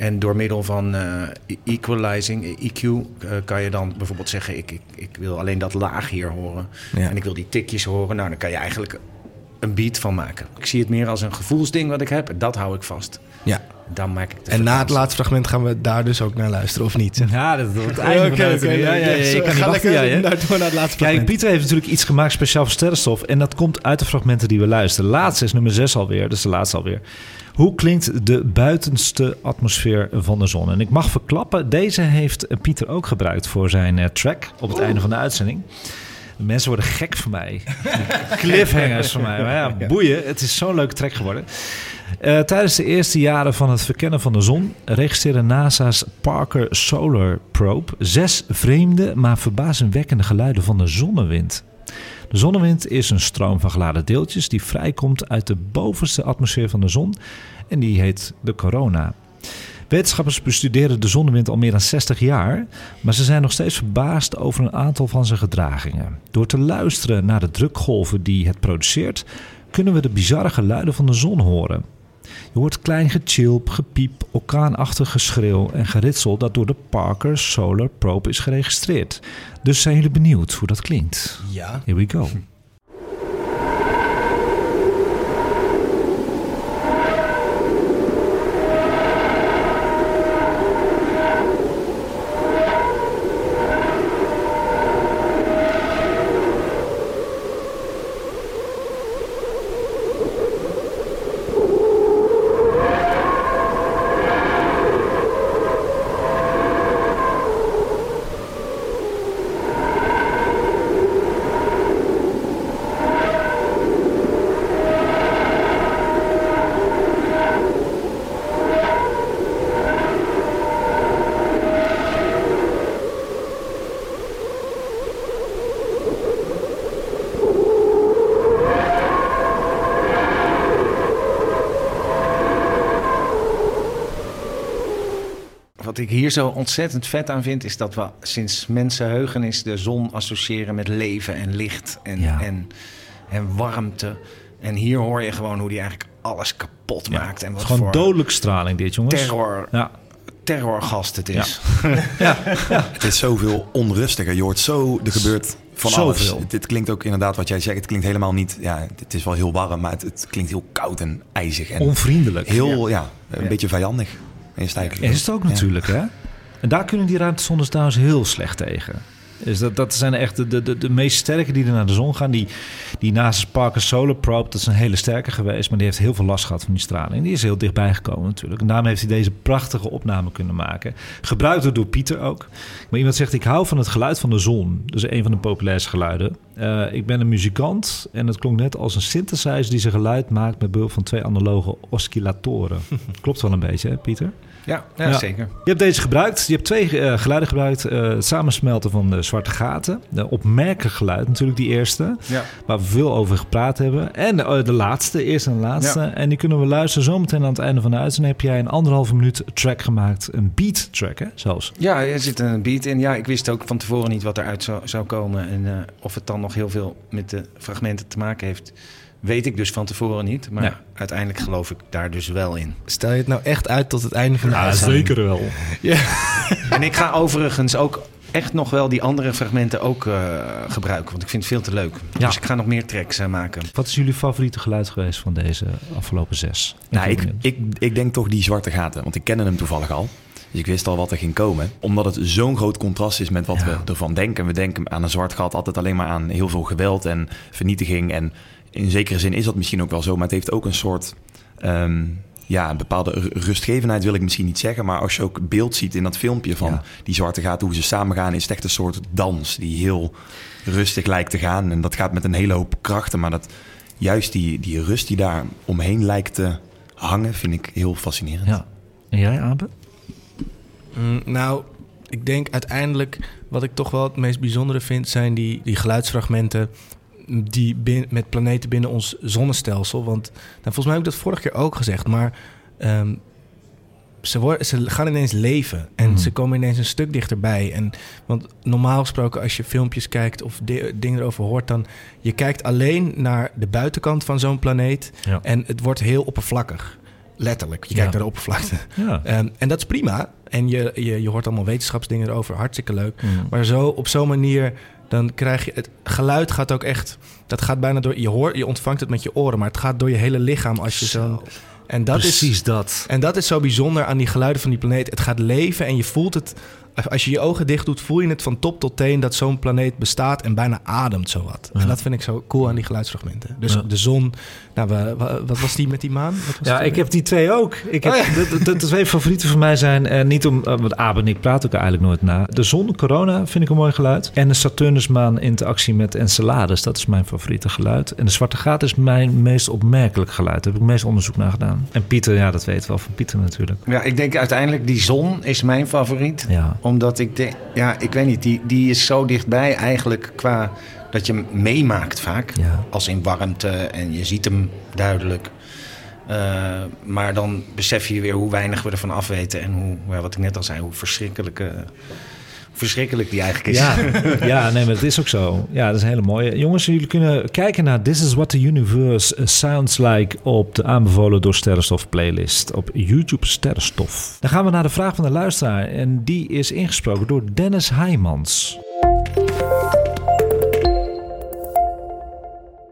En door middel van eh, e- equalizing, EQ, eh, kan je dan bijvoorbeeld zeggen: ik, ik, ik wil alleen dat laag hier horen. Ja. En ik wil die tikjes horen. Nou, dan kan je eigenlijk een beat van maken. Ik zie het meer als een gevoelsding wat ik heb. En dat hou ik vast. Ja, Dan maak ik de En na het laatste fragment gaan we daar dus ook naar luisteren, of niet? Ja, dat wordt de uitzending. Ja, ja, ja, je kan niet wachten, jij, hè? naar, door naar het laatste Kijk, fragment. Pieter heeft natuurlijk iets gemaakt speciaal voor sterrenstof. En dat komt uit de fragmenten die we luisteren. Laatste is nummer 6 alweer, dus de laatste alweer. Hoe klinkt de buitenste atmosfeer van de zon? En ik mag verklappen, deze heeft Pieter ook gebruikt voor zijn eh, track op het einde van de uitzending. De mensen worden gek van mij. Cliffhangers van mij. Maar ja, boeien. Het is zo'n leuke track geworden. Eh, tijdens de eerste jaren van het verkennen van de zon registreerde NASA's Parker Solar Probe zes vreemde, maar verbazingwekkende geluiden van de zonnewind. De zonnewind is een stroom van geladen deeltjes die vrijkomt uit de bovenste atmosfeer van de zon en die heet de corona. Wetenschappers bestuderen de zonnewind al meer dan 60 jaar, maar ze zijn nog steeds verbaasd over een aantal van zijn gedragingen. Door te luisteren naar de drukgolven die het produceert, kunnen we de bizarre geluiden van de zon horen. Je hoort klein gechilp, gepiep, orkaanachtig geschreeuw en geritsel dat door de Parker Solar Probe is geregistreerd. Dus zijn jullie benieuwd hoe dat klinkt? Ja. Here we go. Ik hier zo ontzettend vet aan vind, is dat we sinds mensenheugenis de zon associëren met leven en licht en, Ja. en, en warmte. En hier hoor je gewoon hoe die eigenlijk alles kapot maakt. En wat Gewoon voor dodelijke straling dit, jongens. terror, Ja. terrorgast het is. Het is zoveel onrustiger. Je hoort zo, er gebeurt van alles. Dit klinkt ook inderdaad wat jij zegt. Het klinkt helemaal niet, ja, het is wel heel warm, maar het, het klinkt heel koud en ijzig. En Onvriendelijk. heel, ja, een Ja. beetje vijandig. Is het ook natuurlijk, hè? En daar kunnen die ruimtesondes trouwens heel slecht tegen. Dus dat, dat zijn echt de, de, de, de meest sterke die er naar de zon gaan. Die, die naast Parker Solar Probe, dat is een hele sterke geweest... maar die heeft heel veel last gehad van die straling. Die is heel dichtbij gekomen natuurlijk. En daarom heeft hij deze prachtige opname kunnen maken. Gebruikt door Pieter ook. Maar iemand zegt, ik hou van het geluid van de zon. Dat is een van de populairste geluiden. Eh, ik ben een muzikant en het klonk net als een synthesizer... die zijn geluid maakt met behulp van twee analoge oscillatoren. Klopt wel een beetje, hè, Pieter? Ja, zeker. Je hebt deze gebruikt. Je hebt twee eh, geluiden gebruikt. Eh, het samensmelten van de zwarte gaten. De opmerkelijk geluid natuurlijk, die eerste. Ja. Waar we veel over gepraat hebben. En eh, de laatste, eerste en laatste. En die kunnen we luisteren zometeen aan het einde van de uitzending. Heb jij een anderhalve minuut track gemaakt. Een beat track, hè, zelfs. Ja, er zit een beat in. Ja, ik wist ook van tevoren niet wat eruit zou, zou komen. En of het dan nog heel veel met de fragmenten te maken heeft, weet ik dus van tevoren niet. Maar Ja. uiteindelijk geloof ik daar dus wel in. Stel je het nou echt uit tot het einde van de uitzending? wel. En ik ga overigens ook echt nog wel die andere fragmenten ook eh, gebruiken. Want ik vind het veel te leuk. Ja. Dus ik ga nog meer tracks eh, maken. Wat is jullie favoriete geluid geweest van deze afgelopen zes? Nou, ik, ik, ik denk toch die zwarte gaten, want ik kende hem toevallig al. Dus ik wist al wat er ging komen. Omdat het zo'n groot contrast is met wat Ja. we ervan denken. We denken aan een zwart gat altijd alleen maar aan heel veel geweld en vernietiging. En in zekere zin is dat misschien ook wel zo, maar het heeft ook een soort... ehm, ja, een bepaalde ru- rustgevendheid wil ik misschien niet zeggen. Maar als je ook beeld ziet in dat filmpje van Ja. die zwarte gaten, hoe ze samen gaan, is het echt een soort dans die heel rustig lijkt te gaan. En dat gaat met een hele hoop krachten. Maar dat, juist die, die rust die daar omheen lijkt te hangen, vind ik heel fascinerend. Ja. En jij, Abe? Mm, nou, ik denk uiteindelijk wat ik toch wel het meest bijzondere vind... zijn die, die geluidsfragmenten die bin- met planeten binnen ons zonnestelsel. Want nou, volgens mij heb ik dat vorige keer ook gezegd, maar... ehm, ze, worden, ze gaan ineens leven en Mhm. ze komen ineens een stuk dichterbij. En, want normaal gesproken, als je filmpjes kijkt of di- dingen erover hoort, dan je kijkt alleen naar de buitenkant van zo'n planeet Ja. en het wordt heel oppervlakkig. Letterlijk. Je kijkt Ja. naar de oppervlakte. Ja. Ehm, en dat is prima. En je, je, je hoort allemaal wetenschapsdingen erover. Hartstikke leuk. Mm. Maar zo, op zo'n manier, dan krijg je... Het geluid gaat ook echt... Dat gaat bijna door... Je, hoort, je ontvangt het met je oren, maar het gaat door je hele lichaam als je zo'n... En dat Precies is, dat. En dat is zo bijzonder aan die geluiden van die planeet. Het gaat leven en je voelt het. Als je je ogen dicht doet, voel je het van top tot teen dat zo'n planeet bestaat en bijna ademt zowat. Ja. En dat vind ik zo cool aan die geluidsfragmenten. Dus Ja. de zon. We- we- wat was die met die maan? Wat was Ja, ik heb die twee ook. Ik heb, Oh ja. de, de, de twee favorieten van mij zijn, eh, niet om, eh, want Abe en ik praten ook eigenlijk nooit na. De zon, corona, vind ik een mooi geluid. En de Saturnusmaan interactie met Enceladus, dat is mijn favoriete geluid. En de zwarte gaat is mijn meest opmerkelijk geluid. Daar heb ik het meest onderzoek naar gedaan. En Pieter, ja, dat weet wel van Pieter natuurlijk. Ja, ik denk uiteindelijk die zon is mijn favoriet. Ja. Omdat ik denk, ja, ik weet niet, die, die is zo dichtbij eigenlijk qua dat je hem meemaakt vaak. Ja. Als in warmte en je ziet hem duidelijk. Eh, maar dan besef je weer hoe weinig we ervan afweten. En hoe, ja, wat ik net al zei, hoe verschrikkelijk, eh, verschrikkelijk die eigenlijk is. Ja, ja, nee, maar het is ook zo. Ja, dat is een hele mooie. Jongens, jullie kunnen kijken naar This is What the Universe Sounds Like op de aanbevolen door Sterrenstof playlist op YouTube Sterrenstof. Dan gaan we naar de vraag van de luisteraar en die is ingesproken door Dennis Heijmans.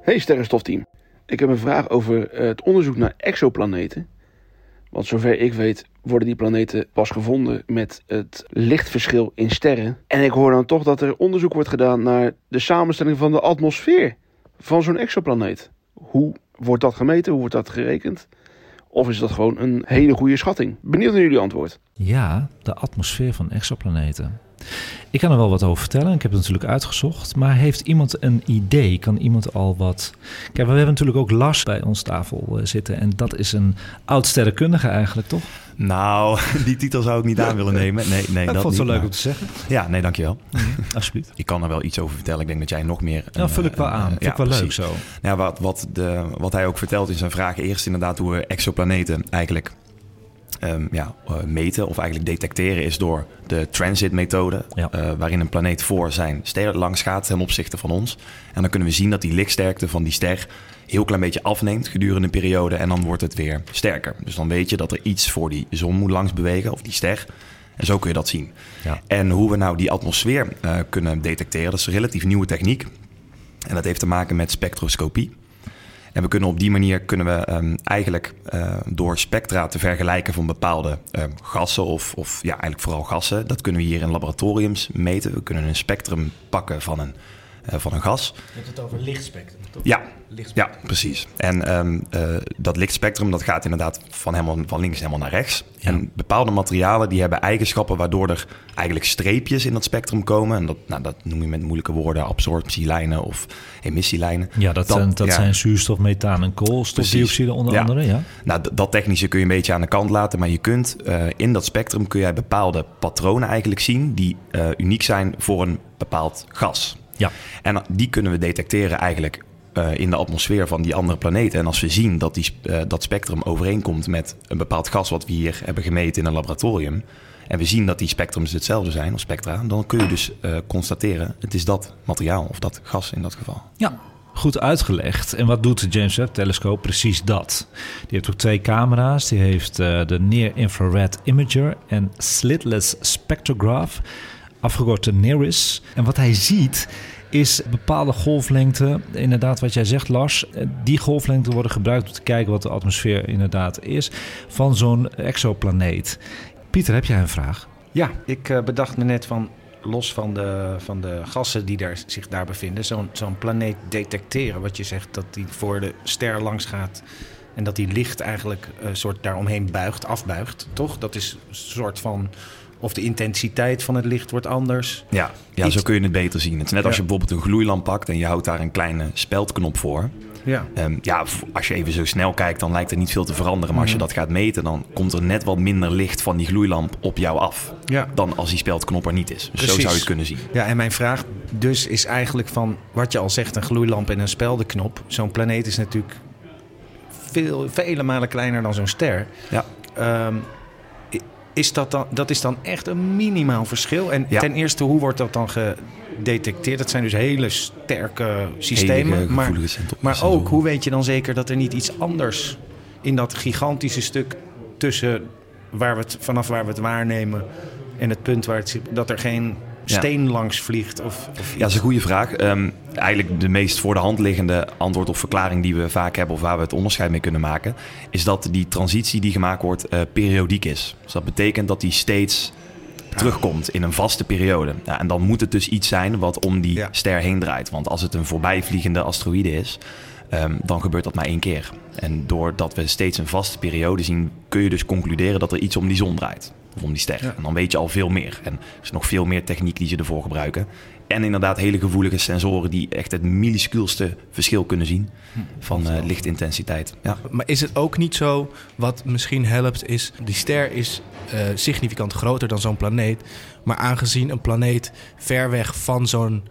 Hey Sterrenstofteam. Ik heb een vraag over eh, het onderzoek naar exoplaneten. Want zover ik weet worden die planeten pas gevonden met het lichtverschil in sterren. En ik hoor dan toch dat er onderzoek wordt gedaan naar de samenstelling van de atmosfeer van zo'n exoplaneet. Hoe wordt dat gemeten? Hoe wordt dat gerekend? Of is dat gewoon een hele goede schatting? Benieuwd naar jullie antwoord. Ja, de atmosfeer van exoplaneten. Ik kan er wel wat over vertellen. Ik heb het natuurlijk uitgezocht. Maar heeft iemand een idee? Kan iemand al wat... Kijk, we hebben natuurlijk ook Lars bij ons tafel eh, zitten. En dat is een oud sterrenkundige eigenlijk, toch? Nou, die titel zou ik niet aan willen nemen. Nee, nee, ik dat vond het zo leuk maar- om te zeggen. Ja, nee, dankjewel. Alsjeblieft. Ik kan er wel iets over vertellen. Ik denk dat jij nog meer... Ja, een, vul ik wel eh, aan. eh, Vind ik wel leuk precies. zo. Ja, wat, wat, de, wat hij ook vertelt in zijn vragen. Eerst inderdaad hoe we exoplaneten eigenlijk ehm, ja, eh, meten of eigenlijk detecteren is door de transitmethode. Ja. eh, waarin een planeet voor zijn ster langs gaat ten opzichte van ons. En dan kunnen we zien dat die lichtsterkte van die ster heel klein beetje afneemt gedurende een periode. En dan wordt het weer sterker. Dus dan weet je dat er iets voor die zon moet langs bewegen of die ster. En zo kun je dat zien. Ja. En hoe we nou die atmosfeer eh, kunnen detecteren, dat is een relatief nieuwe techniek. En dat heeft te maken met spectroscopie. En we kunnen op die manier kunnen we ehm, eigenlijk eh, door spectra te vergelijken van bepaalde ehm, gassen, of, of ja, eigenlijk vooral gassen, dat kunnen we hier in laboratoriums meten. We kunnen een spectrum pakken van een, van een gas. Je hebt het over lichtspectrum, toch? Ja, Lichtspectrum. ja, precies. En ehm, eh, dat lichtspectrum dat gaat inderdaad van, helemaal, van links helemaal naar rechts. En bepaalde materialen die hebben eigenschappen waardoor er eigenlijk streepjes in dat spectrum komen. En dat, nou, dat noem je met moeilijke woorden absorptielijnen of emissielijnen. Ja, dat, zijn, dat ja. zijn zuurstof, methaan en koolstofdioxide onder Ja. andere. Ja. Nou, d- dat technische kun je een beetje aan de kant laten. Maar je kunt eh, in dat spectrum kun jij bepaalde patronen eigenlijk zien die eh, uniek zijn voor een bepaald gas. Ja. En die kunnen we detecteren eigenlijk eh, in de atmosfeer van die andere planeten. En als we zien dat die, eh, dat spectrum overeenkomt met een bepaald gas wat we hier hebben gemeten in een laboratorium. En we zien dat die spectrums hetzelfde zijn, of spectra. Dan kun je dus eh, constateren, het is dat materiaal of dat gas in dat geval. Ja, goed uitgelegd. En wat doet de James Webb-telescoop? Precies dat. Die heeft ook twee camera's. Die heeft de Near Infrared Imager en Slitless Spectrograph, afgekort de NIRIS. En wat hij ziet is bepaalde golflengte. Inderdaad, wat jij zegt, Lars. eh, Die golflengte worden gebruikt om te kijken wat de atmosfeer inderdaad is van zo'n exoplaneet. Pieter, heb jij een vraag? Ja, ik eh, bedacht me net van, los van de, van de gassen die daar, zich daar bevinden, zo'n zo'n planeet detecteren. Wat je zegt, dat die voor de ster langs gaat en dat die licht eigenlijk een soort daaromheen buigt, afbuigt, toch? Dat is een soort van, of de intensiteit van het licht wordt anders. Ja, ja Iets- zo kun je het beter zien. Het is net als je bijvoorbeeld een gloeilamp pakt en je houdt daar een kleine speldknop voor. Ja. Ehm, ja, als je even zo snel kijkt, dan lijkt er niet veel te veranderen. Maar als je dat gaat meten, dan komt er net wat minder licht van die gloeilamp op jou af. Ja. Dan als die speldknop er niet is. Dus zo zou je het kunnen zien. Ja, en mijn vraag dus is eigenlijk van wat je al zegt, een gloeilamp en een speldenknop. Zo'n planeet is natuurlijk veel, vele malen kleiner dan zo'n ster. Ja. Ehm, is dat, dan, dat is dan echt een minimaal verschil. En Ja. ten eerste, hoe wordt dat dan gedetecteerd? Dat zijn dus hele sterke systemen. Hele maar, maar ook, hoe weet je dan zeker dat er niet iets anders in dat gigantische stuk tussen waar we het, vanaf waar we het waarnemen en het punt waar het zit, dat er geen Ja. steen langs vliegt? Of, of Ja, dat is een goede vraag. Ehm, eigenlijk de meest voor de hand liggende antwoord of verklaring die we vaak hebben, of waar we het onderscheid mee kunnen maken, is dat die transitie die gemaakt wordt uh, periodiek is. Dus dat betekent dat die steeds terugkomt in een vaste periode. Ja, en dan moet het dus iets zijn wat om die ster heen draait. Want als het een voorbijvliegende asteroïde is, Ehm, dan gebeurt dat maar één keer. En doordat we steeds een vaste periode zien, kun je dus concluderen dat er iets om die zon draait. Of om die ster. En dan weet je al veel meer. En er is nog veel meer techniek die ze ervoor gebruiken. En inderdaad hele gevoelige sensoren die echt het minuscuulste verschil kunnen zien van uh, lichtintensiteit. Ja. Maar is het ook niet zo, wat misschien helpt, is die ster is uh, significant groter dan zo'n planeet. Maar aangezien een planeet ver weg van zo'n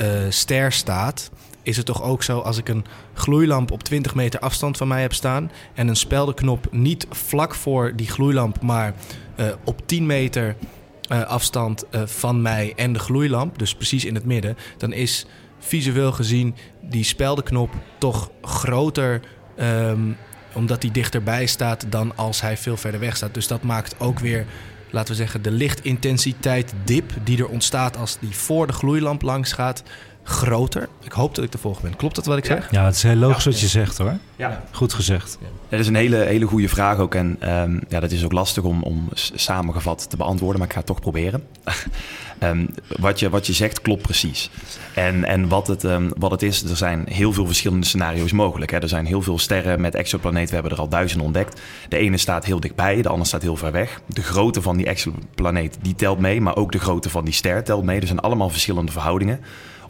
uh, ster staat, is het toch ook zo als ik een gloeilamp op 20 meter afstand van mij heb staan en een speldenknop niet vlak voor die gloeilamp, maar uh, op 10 meter uh, afstand uh, van mij en de gloeilamp, dus precies in het midden, dan is visueel gezien die speldenknop toch groter. Um, omdat die dichterbij staat dan als hij veel verder weg staat. Dus dat maakt ook weer, laten we zeggen, de lichtintensiteit dip die er ontstaat als die voor de gloeilamp langs gaat, groter. Ik hoop dat ik de volgende ben. Klopt dat wat ik zeg? Ja, het is heel logisch wat je zegt hoor. Ja. Goed gezegd. Dat is een hele, hele goede vraag ook. En um, ja, dat is ook lastig om, om samengevat te beantwoorden, maar ik ga het toch proberen. um, wat, je, wat je zegt klopt precies. En, en wat, het, um, wat het is, er zijn heel veel verschillende scenario's mogelijk. Hè. Er zijn heel veel sterren met exoplaneten. We hebben er al duizenden ontdekt. De ene staat heel dichtbij, de andere staat heel ver weg. De grootte van die exoplaneet die telt mee, maar ook de grootte van die ster telt mee. Er zijn allemaal verschillende verhoudingen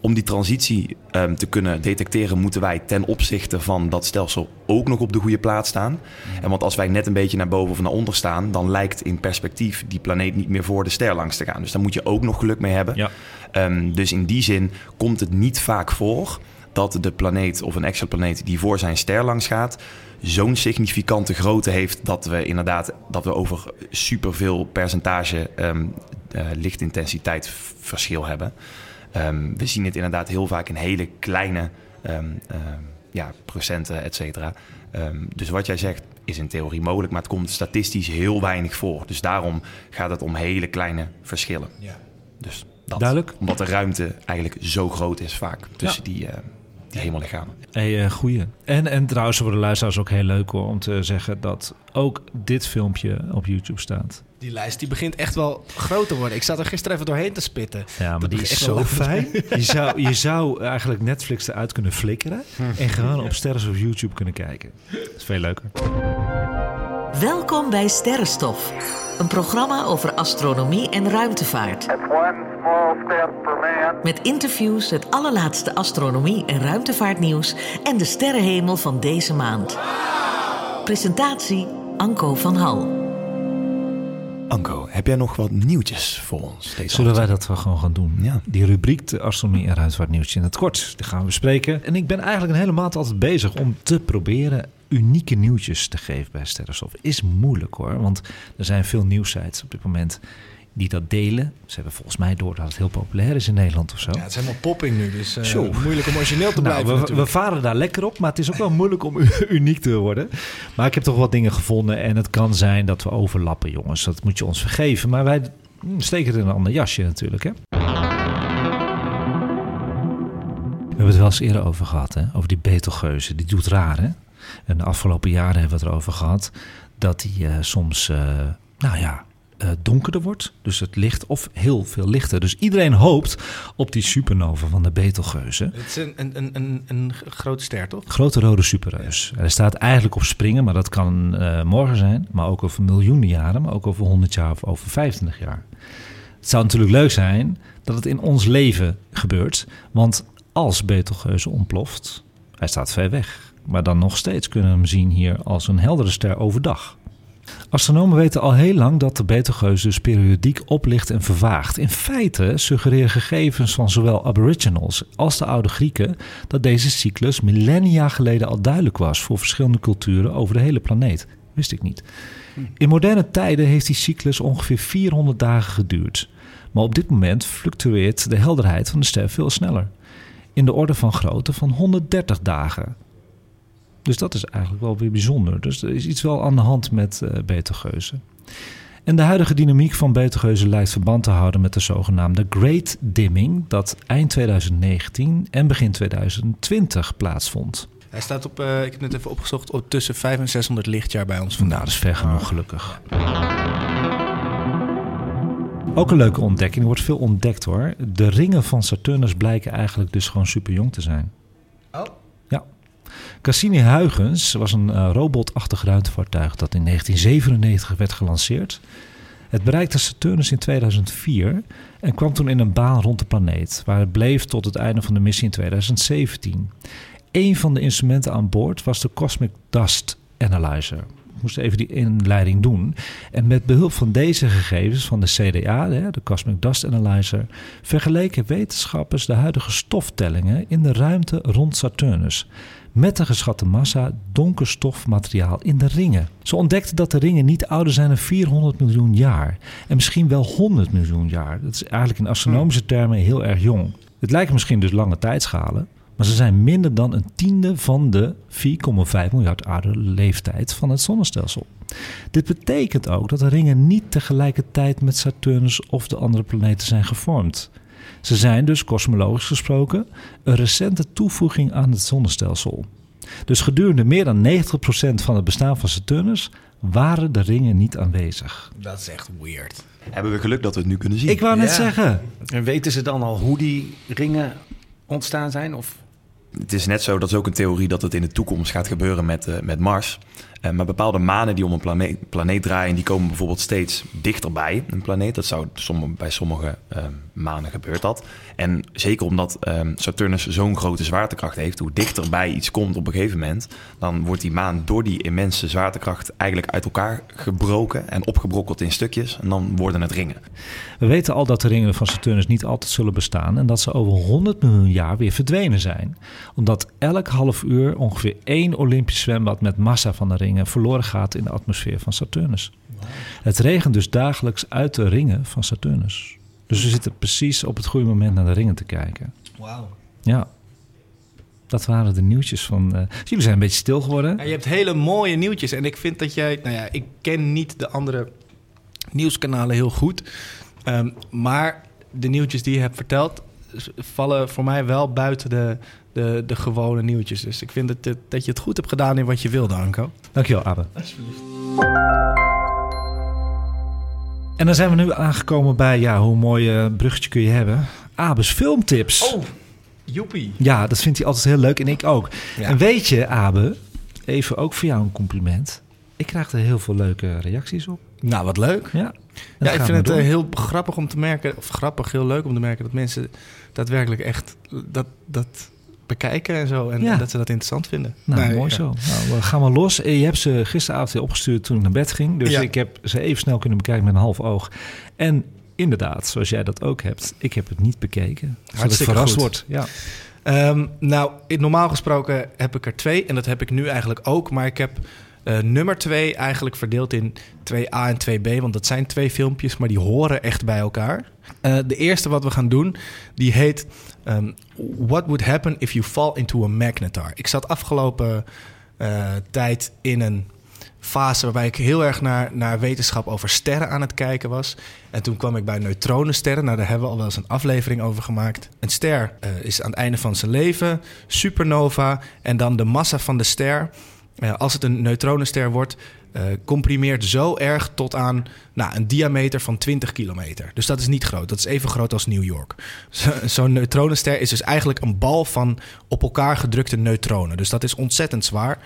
om die transitie um, te kunnen detecteren, moeten wij ten opzichte van dat stelsel ook nog op de goede plaats staan. Mm. En want als wij net een beetje naar boven of naar onder staan, dan lijkt in perspectief die planeet niet meer voor de ster langs te gaan. Dus daar moet je ook nog geluk mee hebben. Ja. Um, dus in die zin komt het niet vaak voor dat de planeet of een exoplaneet die voor zijn ster langs gaat, zo'n significante grootte heeft dat we inderdaad dat we over superveel percentage um, uh, lichtintensiteit verschil hebben. Um, we zien het inderdaad heel vaak in hele kleine um, ja, procenten, et cetera. dus wat jij zegt is in theorie mogelijk, maar het komt statistisch heel weinig voor. Dus daarom gaat het om hele kleine verschillen. Ja. Dus dat. Duidelijk. Omdat de ruimte eigenlijk zo groot is vaak tussen die, uh, die hemellichamen. Hey, uh, goeie. En, en trouwens voor de luisteraars ook heel leuk hoor, om te zeggen dat ook dit filmpje op YouTube staat. Die lijst die begint echt wel groot te worden. Ik zat er gisteren even doorheen te spitten. Ja, maar die is zo fijn. Je zou, je zou eigenlijk Netflix eruit kunnen flikkeren... en gewoon op Sterren of YouTube kunnen kijken. Dat is veel leuker. Welkom bij Sterrenstof. Een programma over astronomie en ruimtevaart. Met interviews, het allerlaatste astronomie- en ruimtevaartnieuws... en de sterrenhemel van deze maand. Presentatie Anko van Hal. Anko, heb jij nog wat nieuwtjes voor ons? Deze Zullen wij dat wel gewoon gaan doen? Ja. Die rubriek, de astronomie en ruimtevaart nieuwtjes in het kort, die gaan we bespreken. En ik ben eigenlijk een hele maand altijd bezig om te proberen unieke nieuwtjes te geven bij Sterrenstof. Is moeilijk hoor, want er zijn veel nieuwsites op dit moment die dat delen. Ze hebben volgens mij door dat het heel populair is in Nederland of zo. Ja, het is helemaal popping nu, dus uh, moeilijk om origineel te nou, blijven. We, we, varen daar lekker op, maar het is ook wel moeilijk om uniek te worden. Maar ik heb toch wat dingen gevonden en het kan zijn dat we overlappen, jongens. Dat moet je ons vergeven. Maar wij hm, steken het in een ander jasje natuurlijk, hè. We hebben het wel eens eerder over gehad, hè? over die Betelgeuze. Die doet raar, hè? En de afgelopen jaren hebben we het erover gehad dat die uh, soms, uh, nou ja, uh, donkerder wordt. Dus het licht, of heel veel lichter. Dus iedereen hoopt op die supernova van de Betelgeuze. Het is een, een, een, een grote ster, toch? Grote rode superreus. Ja. Hij staat eigenlijk op springen, maar dat kan uh, morgen zijn. Maar ook over miljoenen jaren, maar ook over 100 jaar of over 25 jaar. Het zou natuurlijk leuk zijn dat het in ons leven gebeurt. Want als Betelgeuze ontploft, hij staat ver weg. Maar dan nog steeds kunnen we hem zien hier als een heldere ster overdag. Astronomen weten al heel lang dat de Betelgeuse dus periodiek oplicht en vervaagt. In feite suggereren gegevens van zowel aboriginals als de oude Grieken dat deze cyclus millennia geleden al duidelijk was voor verschillende culturen over de hele planeet. Wist ik niet. In moderne tijden heeft die cyclus ongeveer 400 dagen geduurd. Maar op dit moment fluctueert de helderheid van de ster veel sneller. In de orde van grootte van 130 dagen. Dus dat is eigenlijk wel weer bijzonder. Dus er is iets wel aan de hand met uh, Betelgeuze. En de huidige dynamiek van Betelgeuze lijkt verband te houden met de zogenaamde Great Dimming, dat eind 2019 en begin 2020 plaatsvond. Hij staat op, uh, ik heb net even opgezocht, op tussen 500 en 600 lichtjaar bij ons vandaan. Nou, dat is ver genoeg, gelukkig. Ook een leuke ontdekking, er wordt veel ontdekt hoor. De ringen van Saturnus blijken eigenlijk dus gewoon super jong te zijn. Ja. Cassini-Huygens was een uh, robotachtig ruimtevaartuig dat in 1997 werd gelanceerd. Het bereikte Saturnus in 2004 en kwam toen in een baan rond de planeet, waar het bleef tot het einde van de missie in 2017. Een van de instrumenten aan boord was de Cosmic Dust Analyzer. Ik moest even die inleiding doen. En met behulp van deze gegevens van de CDA, de Cosmic Dust Analyzer, vergeleken wetenschappers de huidige stoftellingen in de ruimte rond Saturnus met de geschatte massa donker stofmateriaal in de ringen. Ze ontdekten dat de ringen niet ouder zijn dan 400 miljoen jaar en misschien wel 100 miljoen jaar. Dat is eigenlijk in astronomische termen heel erg jong. Het lijken misschien dus lange tijdschalen, maar ze zijn minder dan een tiende van de 4,5 miljard oude leeftijd van het zonnestelsel. Dit betekent ook dat de ringen niet tegelijkertijd met Saturnus of de andere planeten zijn gevormd. Ze zijn dus kosmologisch gesproken een recente toevoeging aan het zonnestelsel. Dus gedurende meer dan 90% van het bestaan van Saturnus waren de ringen niet aanwezig. Dat is echt weird. Hebben we geluk dat we het nu kunnen zien? Ik wou net Ja. zeggen. En weten ze dan al hoe die ringen ontstaan zijn? Of Het is net zo, dat is ook een theorie dat het in de toekomst gaat gebeuren met, eh, met Mars. Eh, maar bepaalde manen die om een planeet, draaien, die komen bijvoorbeeld steeds dichterbij een planeet. Dat zou bij sommige eh, manen gebeurt dat. En zeker omdat eh, Saturnus zo'n grote zwaartekracht heeft, hoe dichterbij iets komt op een gegeven moment, dan wordt die maan door die immense zwaartekracht eigenlijk uit elkaar gebroken en opgebrokkeld in stukjes. En dan worden het ringen. We weten al dat de ringen van Saturnus niet altijd zullen bestaan en dat ze over 100 miljoen jaar weer verdwenen zijn. Omdat elk half uur ongeveer één Olympisch zwembad met massa van de verloren gaat in de atmosfeer van Saturnus. Het regent dus dagelijks uit de ringen van Saturnus. Dus we zitten precies op het goede moment naar de ringen te kijken. Wauw. Ja, dat waren de nieuwtjes van. eh, jullie zijn een beetje stil geworden. Ja, je hebt hele mooie nieuwtjes. En ik vind dat jij... Nou ja, ik ken niet de andere nieuwskanalen heel goed. Ehm, maar de nieuwtjes die je hebt verteld... vallen voor mij wel buiten de, de, de gewone nieuwtjes. Dus ik vind dat, het- dat je het goed hebt gedaan in wat je wilde, Anko. Dankjewel, Abe. En dan zijn we nu aangekomen bij, ja, hoe mooi eh, bruggetje kun je hebben? Abe's filmtips. Oh, joepie. Ja, dat vindt hij altijd heel leuk en ik ook. Ja. En weet je, Abe, even ook voor jou een compliment. Ik krijg er heel veel leuke reacties op. Nou, wat leuk. Ja, Ja, ik vind het eh, heel grappig om te merken, of grappig, heel leuk om te merken dat mensen daadwerkelijk echt dat, dat bekijken en zo. En Ja. dat ze dat interessant vinden. Nou, Nee, mooi ja. zo. Nou, we gaan maar los. Eh, Je hebt ze gisteravond weer opgestuurd toen ik naar bed ging. Dus Ja. ik heb ze even snel kunnen bekijken met een half oog. En inderdaad, zoals jij dat ook hebt, ik heb het niet bekeken. Zodat ik Hartstikke verrast goed. word. Ja. Ehm, nou, in- normaal gesproken heb ik er twee. En dat heb ik nu eigenlijk ook. Maar ik heb eh, nummer twee eigenlijk verdeeld in 2A en 2B. Want dat zijn twee filmpjes, maar die horen echt bij elkaar. Eh, de eerste wat we gaan doen, die heet... ehm, What would happen if you fall into a magnetar? Ik zat afgelopen eh, tijd in een fase waarbij ik heel erg naar, naar wetenschap over sterren aan het kijken was. En toen kwam ik bij neutronensterren. Nou, daar hebben we al wel eens een aflevering over gemaakt. Een ster is aan het einde van zijn leven, supernova. En dan de massa van de ster, als het een neutronenster wordt, eh, comprimeert zo erg tot aan nou, een diameter van 20 kilometer. Dus dat is niet groot. Dat is even groot als New York. Zo- Zo'n neutronenster is dus eigenlijk een bal van op elkaar gedrukte neutronen. Dus dat is ontzettend zwaar.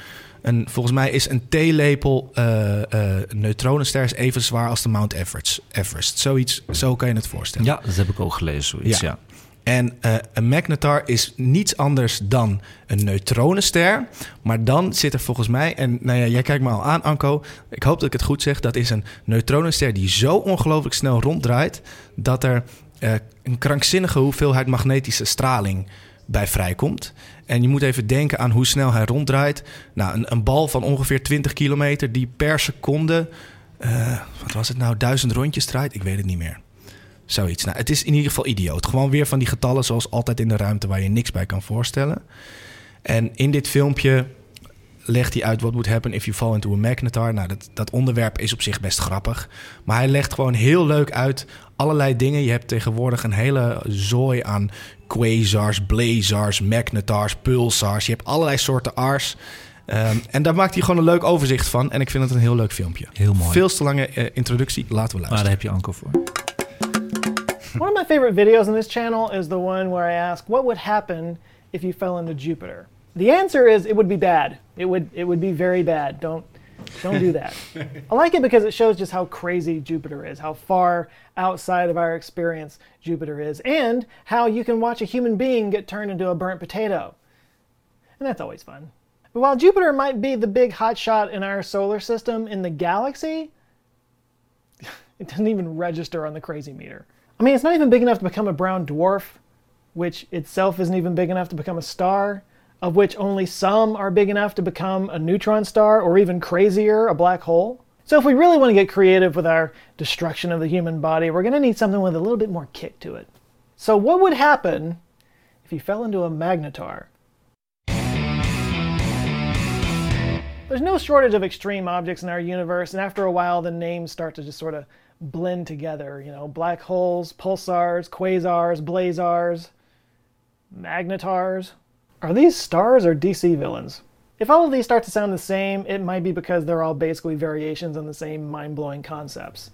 En volgens mij is een theelepel eh eh, neutronenster is even zwaar als de Mount Everest. Everest. Zoiets, zo kan je het voorstellen. ja, dat heb ik ook gelezen. Zoiets, Ja. ja. En eh, een magnetar is niets anders dan een neutronenster. Maar dan zit er volgens mij, en nou ja, jij kijkt me al aan, Anko. Ik hoop dat ik het goed zeg. Dat is een neutronenster die zo ongelooflijk snel ronddraait. dat er eh, een krankzinnige hoeveelheid magnetische straling bij vrijkomt. En je moet even denken aan hoe snel hij ronddraait. Nou, een, een bal van ongeveer 20 kilometer die per seconde. eh, wat was het nou? Duizend rondjes draait? Ik weet het niet meer. Zoiets. Nou, het is in ieder geval idioot. Gewoon weer van die getallen zoals altijd in de ruimte waar je niks bij kan voorstellen. En in dit filmpje legt hij uit what would happen if you fall into a magnetar. Nou, dat, dat onderwerp is op zich best grappig. Maar hij legt gewoon heel leuk uit allerlei dingen. Je hebt tegenwoordig een hele zooi aan quasars, blazars, magnetars, pulsars. Je hebt allerlei soorten ars. Ehm, en daar maakt hij gewoon een leuk overzicht van. En ik vind het een heel leuk filmpje. Heel mooi. Veel te lange eh, introductie. Laten we Maar daar luisteren. heb je Anko voor. One of my favorite videos on this channel is the one where I ask what would happen if you fell into Jupiter. The answer is it would be bad. It would it would be very bad. Don't don't do that. I like it because it shows just how crazy Jupiter is, how far outside of our experience Jupiter is, and how you can watch a human being get turned into a burnt potato. And that's always fun. But while Jupiter might be the big hotshot in our solar system in the galaxy, it doesn't even register on the crazy meter. I mean, it's not even big enough to become a brown dwarf, which itself isn't even big enough to become a star, of which only some are big enough to become a neutron star, or even crazier, a black hole. So, if we really want to get creative with our destruction of the human body, we're going to need something with a little bit more kick to it. So, what would happen if you fell into a magnetar? There's no shortage of extreme objects in our universe, and after a while, the names start to just sort of blend together. You know, black holes, pulsars, quasars, blazars, magnetars. Are these stars or DC villains? If all of these start to sound the same, it might be because they're all basically variations on the same mind blowing concepts.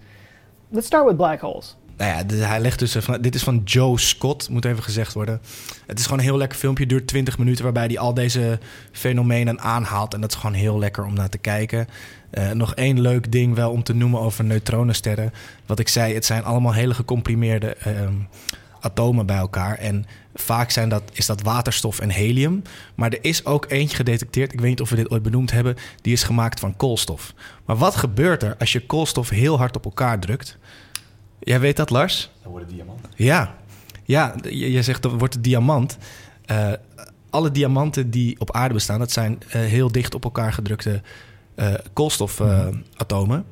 Let's start with black holes. Nou ja, hij legt dus... Van, dit is van Joe Scott, moet even gezegd worden. Het is gewoon een heel lekker filmpje, duurt 20 minuten... waarbij hij al deze fenomenen aanhaalt. En dat is gewoon heel lekker om naar te kijken. Eh, nog één leuk ding wel om te noemen over neutronensterren. Wat ik zei, het zijn allemaal hele gecomprimeerde ehm, atomen bij elkaar. En vaak zijn dat, is dat waterstof en helium. Maar er is ook eentje gedetecteerd, ik weet niet of we dit ooit benoemd hebben... die is gemaakt van koolstof. Maar wat gebeurt er als je koolstof heel hard op elkaar drukt... Jij weet dat, Lars? Dan wordt het diamant. Ja, ja je, je zegt dat wordt het diamant. Eh, alle diamanten die op aarde bestaan, dat zijn eh, heel dicht op elkaar gedrukte koolstofatomen.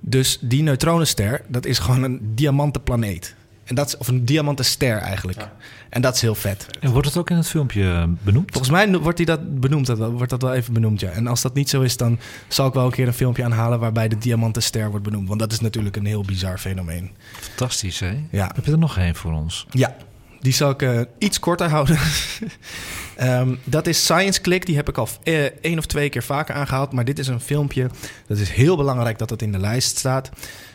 dus die neutronenster, dat is gewoon een diamantenplaneet. En dat is, of een diamantenster eigenlijk. En dat is heel vet. En wordt het ook in het filmpje eh, benoemd? Volgens mij wordt die dat benoemd, dat, wordt dat wel even benoemd, ja. En als dat niet zo is, dan zal ik wel een keer een filmpje aanhalen waarbij de diamantenster wordt benoemd. Want dat is natuurlijk een heel bizar fenomeen. Fantastisch, hè? Ja. Heb je er nog één voor ons? Ja, die zal ik eh, iets korter houden. Ehm, dat is Science Click. Die heb ik al eh, één of twee keer vaker aangehaald. Maar dit is een filmpje. Dat is heel belangrijk dat het in de lijst staat.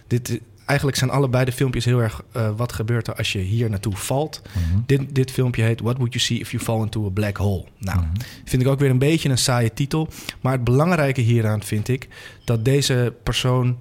Dit, eh, eigenlijk zijn allebei de filmpjes heel erg... eh, wat gebeurt er als je hier naartoe valt? dit, dit filmpje heet What Would You See If You Fall Into a Black Hole? Nou, vind ik ook weer een beetje een saaie titel. Maar het belangrijke hieraan vind ik... dat deze persoon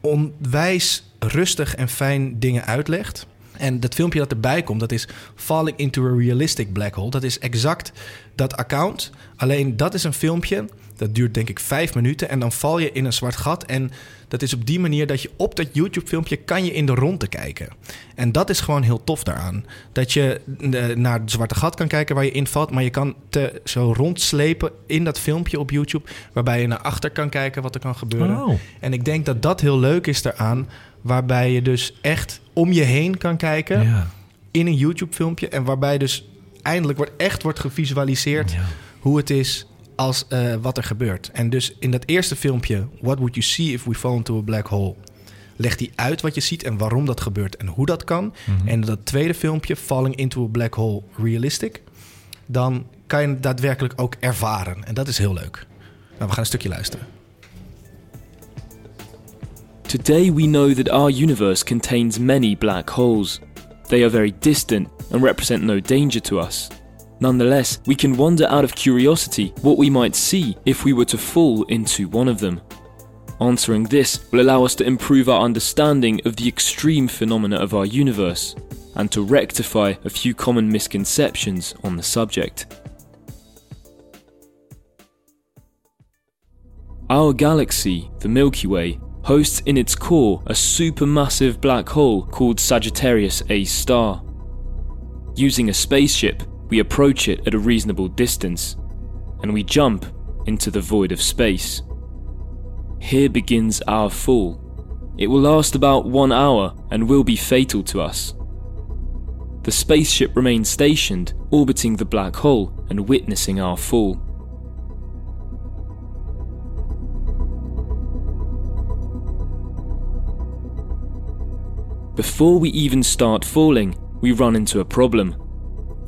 onwijs rustig en fijn dingen uitlegt. En dat filmpje dat erbij komt, dat is Falling into a Realistic Black Hole. Dat is exact dat account. Alleen dat is een filmpje, dat duurt denk ik vijf minuten. En dan val je in een zwart gat. En dat is op die manier dat je op dat YouTube-filmpje kan je in de ronde kijken. En dat is gewoon heel tof daaraan. Dat je eh, naar het zwarte gat kan kijken waar je invalt. Maar je kan te, zo rondslepen in dat filmpje op YouTube. Waarbij je naar achter kan kijken wat er kan gebeuren. Oh. En ik denk dat dat heel leuk is daaraan. Waarbij je dus echt om je heen kan kijken Ja. in een YouTube-filmpje. En waarbij dus eindelijk wordt, echt wordt gevisualiseerd Ja. hoe het is als eh, wat er gebeurt. En dus in dat eerste filmpje, What Would You See If We Fall Into a Black Hole? Legt hij uit wat je ziet en waarom dat gebeurt en hoe dat kan. Mhm. En dat tweede filmpje, Falling Into a Black Hole Realistic, dan kan je het daadwerkelijk ook ervaren. En dat is heel leuk. Nou, we gaan een stukje luisteren. Today we know that our universe contains many black holes. They are very distant and represent no danger to us. Nonetheless, we can wonder out of curiosity what we might see if we were to fall into one of them. Answering this will allow us to improve our understanding of the extreme phenomena of our universe and to rectify a few common misconceptions on the subject. Our galaxy, the Milky Way, hosts in its core a supermassive black hole called Sagittarius A star. Using a spaceship, we approach it at a reasonable distance, and we jump into the void of space. Here begins our fall. It will last about one hour and will be fatal to us. The spaceship remains stationed, orbiting the black hole and witnessing our fall. Before we even start falling, we run into a problem.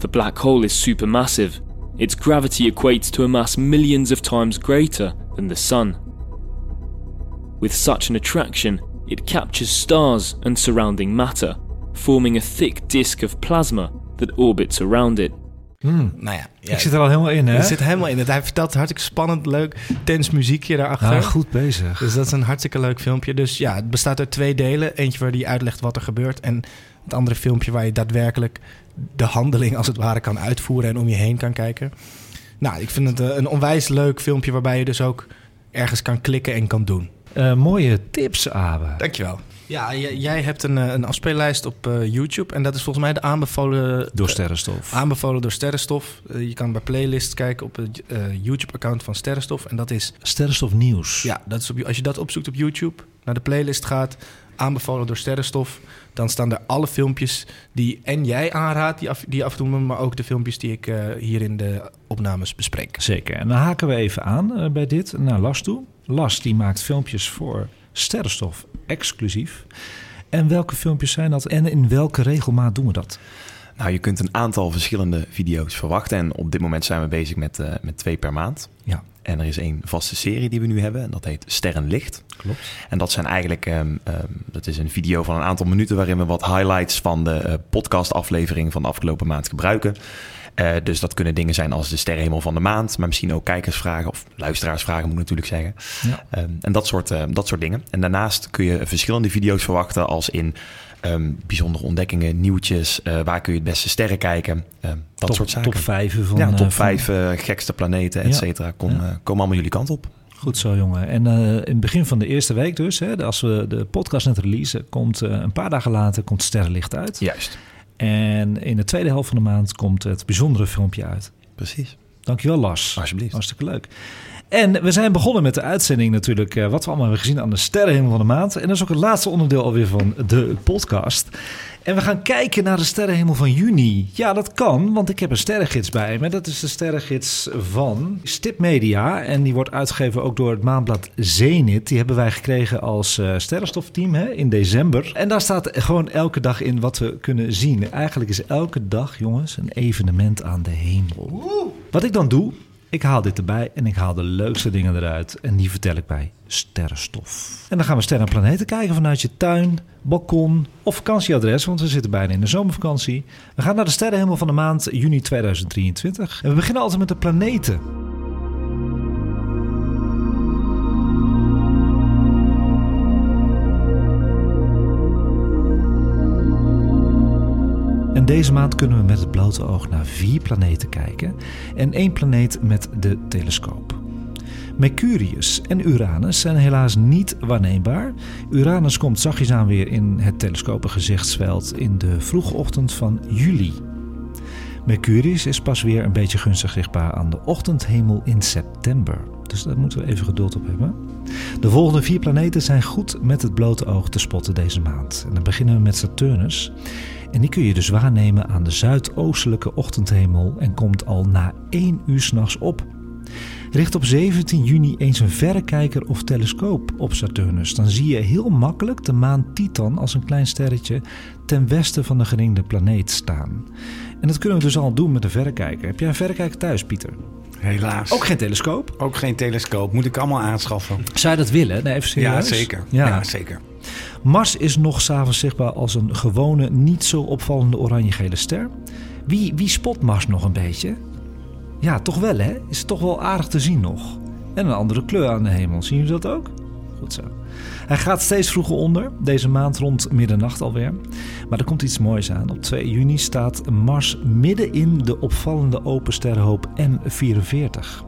The black hole is supermassive. Its gravity equates to a mass millions of times greater than the Sun. With such an attraction, it captures stars and surrounding matter, forming a thick disk of plasma that orbits around it. Nou ja, ja, Ik zit er al helemaal in, hè? er zit helemaal in. Hij vertelt hartstikke spannend, leuk, tens muziekje daarachter. Ah, goed bezig. Dus dat is een hartstikke leuk filmpje. Dus ja, het bestaat uit twee delen. Eentje waar hij uitlegt wat er gebeurt. En het andere filmpje waar je daadwerkelijk de handeling als het ware kan uitvoeren en om je heen kan kijken. Nou, ik vind het eh, een onwijs leuk filmpje waarbij je dus ook ergens kan klikken en kan doen. Eh, mooie tips, Abe. Dankjewel. Ja, jij hebt een, eh, een afspeellijst op eh, YouTube. En dat is volgens mij de aanbevolen... Door Sterrenstof. Aanbevolen door Sterrenstof. Eh, je kan bij playlists kijken op het eh, YouTube-account van Sterrenstof. En dat is Sterrenstof Nieuws. ja, dat is op, als je dat opzoekt op YouTube, naar de playlist gaat, aanbevolen door Sterrenstof, dan staan er alle filmpjes die en jij aanraadt, die, af, die af en toe, maar ook de filmpjes die ik eh, hier in de opnames bespreek. Zeker. En dan haken we even aan eh, bij dit naar Las toe. Las die maakt filmpjes voor Sterrenstof exclusief. En welke filmpjes zijn dat en in welke regelmaat doen we dat? Nou, je kunt een aantal verschillende video's verwachten. En op dit moment zijn we bezig met, eh, met twee per maand. Ja. En er is één vaste serie die we nu hebben. En dat heet Sterrenlicht. Klopt. En dat zijn eigenlijk, ehm, ehm, dat is een video van een aantal minuten waarin we wat highlights van de eh, podcastaflevering van de afgelopen maand gebruiken. Eh, dus dat kunnen dingen zijn als de sterrenhemel van de maand, maar misschien ook kijkersvragen of luisteraarsvragen moet ik natuurlijk zeggen. Ja. Ehm, en dat soort, eh, dat soort dingen. En daarnaast kun je verschillende video's verwachten als in ehm, bijzondere ontdekkingen, nieuwtjes, eh, waar kun je het beste sterren kijken, ehm, dat top, soort zaken. Top 5 van... ja, eh, top van- 5 gekste planeten, et cetera, kom, Ja. eh, allemaal jullie kant op. Goed zo, jongen. En eh, in het begin van de eerste week dus, hè, als we de podcast net releasen, komt eh, een paar dagen later komt Sterrenlicht uit. Juist, En in de tweede helft van de maand komt het bijzondere filmpje uit. precies. Dankjewel, Lars. Alsjeblieft. Hartstikke leuk. En we zijn begonnen met de uitzending natuurlijk, eh, wat we allemaal hebben gezien aan de sterrenhemel van de maand. En dat is ook het laatste onderdeel alweer van de podcast. En we gaan kijken naar de sterrenhemel van juni. Ja, dat kan, want ik heb een sterrengids bij me. Dat is de sterrengids van Stip Media. En die wordt uitgegeven ook door het maandblad Zenit. Die hebben wij gekregen als eh sterrenstofteam hè, in december. En daar staat gewoon elke dag in wat we kunnen zien. Eigenlijk is elke dag, jongens, een evenement aan de hemel. Wat ik dan doe, ik haal dit erbij en ik haal de leukste dingen eruit. En die vertel ik bij Sterrenstof. En dan gaan we sterren en planeten kijken vanuit je tuin, balkon of vakantieadres. Want we zitten bijna in de zomervakantie. We gaan naar de sterrenhemel van de maand juni 2023. En we beginnen altijd met de planeten. En deze maand kunnen we met het blote oog naar vier planeten kijken en één planeet met de telescoop. Mercurius en Uranus zijn helaas niet waarneembaar. Uranus komt zachtjes aan weer in het telescopengezichtsveld in de vroege ochtend van juli. Mercurius is pas weer een beetje gunstig zichtbaar aan de ochtendhemel in september. Dus daar moeten we even geduld op hebben. De volgende vier planeten zijn goed met het blote oog te spotten deze maand. En dan beginnen we met Saturnus. En die kun je dus waarnemen aan de zuidoostelijke ochtendhemel en komt al na 1 uur s'nachts op. Richt op 17 juni eens een verrekijker of telescoop op Saturnus. Dan zie je heel makkelijk de maan Titan als een klein sterretje ten westen van de geringde planeet staan. En dat kunnen we dus al doen met een verrekijker. Heb jij een verrekijker thuis, Pieter? Helaas. Ook geen telescoop? Ook geen telescoop. Moet ik allemaal aanschaffen. Zou je dat willen? Nee, even Ja, serieus? zeker. Ja. Ja, zeker. Mars is nog s'avonds zichtbaar als een gewone, niet zo opvallende oranje-gele ster. Wie, wie spot Mars nog een beetje? Ja, toch wel hè? Is het toch wel aardig te zien nog. En een andere kleur aan de hemel. Zien jullie dat ook? Goed zo. Hij gaat steeds vroeger onder, deze maand rond middernacht alweer. Maar er komt iets moois aan. Op 2 juni staat Mars midden in de opvallende open sterrenhoop M44.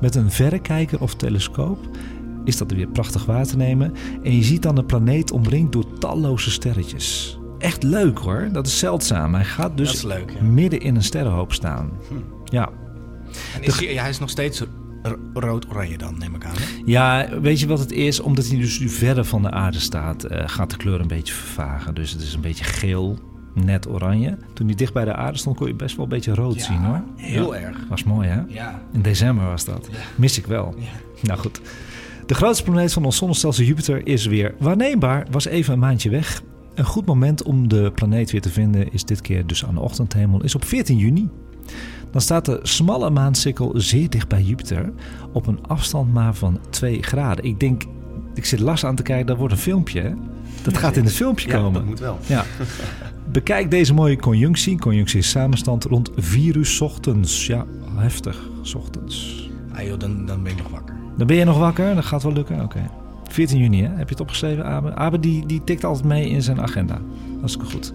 Met een verrekijker of telescoop is dat weer prachtig waar te nemen. En je ziet dan de planeet omringd door talloze sterretjes. Echt leuk hoor, dat is zeldzaam. Hij gaat dus leuk, ja. midden in een sterrenhoop staan. Ja. En is hij, hij is nog steeds rood-oranje dan, neem ik aan. Hè? ja, weet je wat het is? Omdat hij dus nu verder van de aarde staat, eh, gaat de kleur een beetje vervagen. Dus het is een beetje geel, net oranje. Toen hij dicht bij de aarde stond, kon je best wel een beetje rood Ja, zien hoor. heel Ja. erg. Was mooi hè? Ja. In december was dat. Mis ik wel. Nou goed. De grootste planeet van ons zonnestelsel Jupiter is weer waarneembaar. Was even een maandje weg. Een goed moment om de planeet weer te vinden is dit keer dus aan de ochtendhemel, is op 14 juni. Dan staat de smalle maansikkel zeer dicht bij Jupiter op een afstand maar van 2 graden. Ik denk, ik zit Lars aan te kijken, dat wordt een filmpje. Hè? Dat gaat in het filmpje Ja, komen. dat moet wel. Ja. Bekijk deze mooie conjunctie. Conjunctie is samenstand rond 4 uur 's ochtends. Ja, heftig, 's ochtends. Ah joh, dan, dan ben ik nog wakker. Dan ben je nog wakker? Dat gaat wel lukken? Oké. 14 juni, hè? Heb je het opgeschreven, Abe? Abe die, die tikt altijd mee in zijn agenda. Hartstikke goed.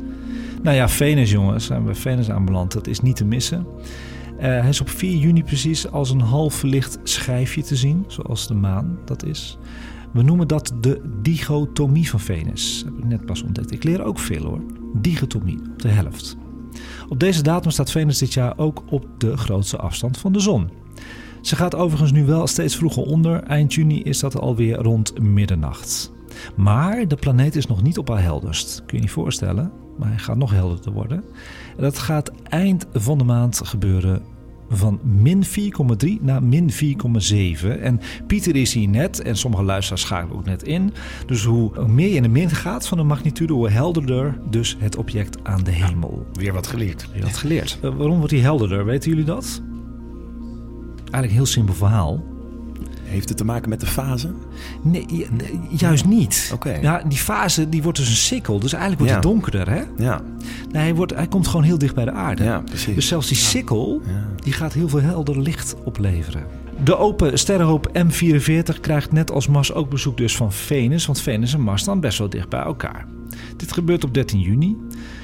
Nou ja, Venus, jongens. Zijn we Venus aanbeland. Dat is niet te missen. Eh, hij is op 4 juni precies als een half verlicht schijfje te zien. Zoals de maan dat is. We noemen dat de dichotomie van Venus. Heb ik net pas ontdekt. Ik leer ook veel hoor. Dichotomie, op de helft. Op deze datum staat Venus dit jaar ook op de grootste afstand van de zon. Ze gaat overigens nu wel steeds vroeger onder. Eind juni is dat alweer rond middernacht. Maar de planeet is nog niet op haar helderst. Kun je je voorstellen, maar hij gaat nog helderder worden. En dat gaat eind van de maand gebeuren van min 4,3 naar min 4,7. En Pieter is hier net, en sommige luisteraars schakelen ook net in. Dus hoe meer je in de min gaat van de magnitude, hoe helderder dus het object aan de hemel. Weer wat geleerd. Had geleerd. Eh, waarom wordt hij helderder? Weten jullie dat? Eigenlijk een heel simpel verhaal. Heeft het te maken met de fase? Nee, ju- nee, juist niet. Oké. Ja, die fase die wordt dus een sikkel. Dus eigenlijk wordt Ja. hij donkerder, hè? Ja, Nee, hij, wordt, hij komt gewoon heel dicht bij de aarde. ja precies. Dus zelfs die sikkel, Ja. die gaat heel veel helder licht opleveren. De open sterrenhoop M44 krijgt net als Mars ook bezoek dus van Venus. Want Venus en Mars staan best wel dicht bij elkaar. Dit gebeurt op 13 juni.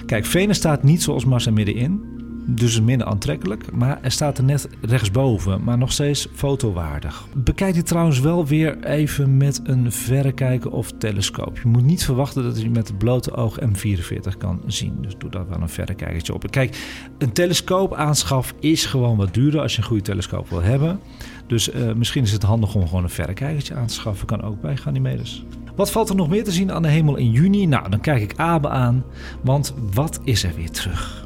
Kijk, Venus staat niet zoals Mars er middenin. Dus minder aantrekkelijk. Maar er staat er net rechtsboven. Maar nog steeds fotowaardig. Bekijk dit trouwens wel weer even met een verrekijker of telescoop. Je moet niet verwachten dat je met het blote oog M44 kan zien. Dus doe daar wel een verrekijkertje op. Kijk, een telescoop aanschaf is gewoon wat duurder als je een goede telescoop wil hebben. Dus eh, misschien is het handig om gewoon een verrekijkertje aan te schaffen. Kan ook bij Ganymedes. Wat valt er nog meer te zien aan de hemel in juni? Nou, dan kijk ik Abe aan. Want wat is er weer terug?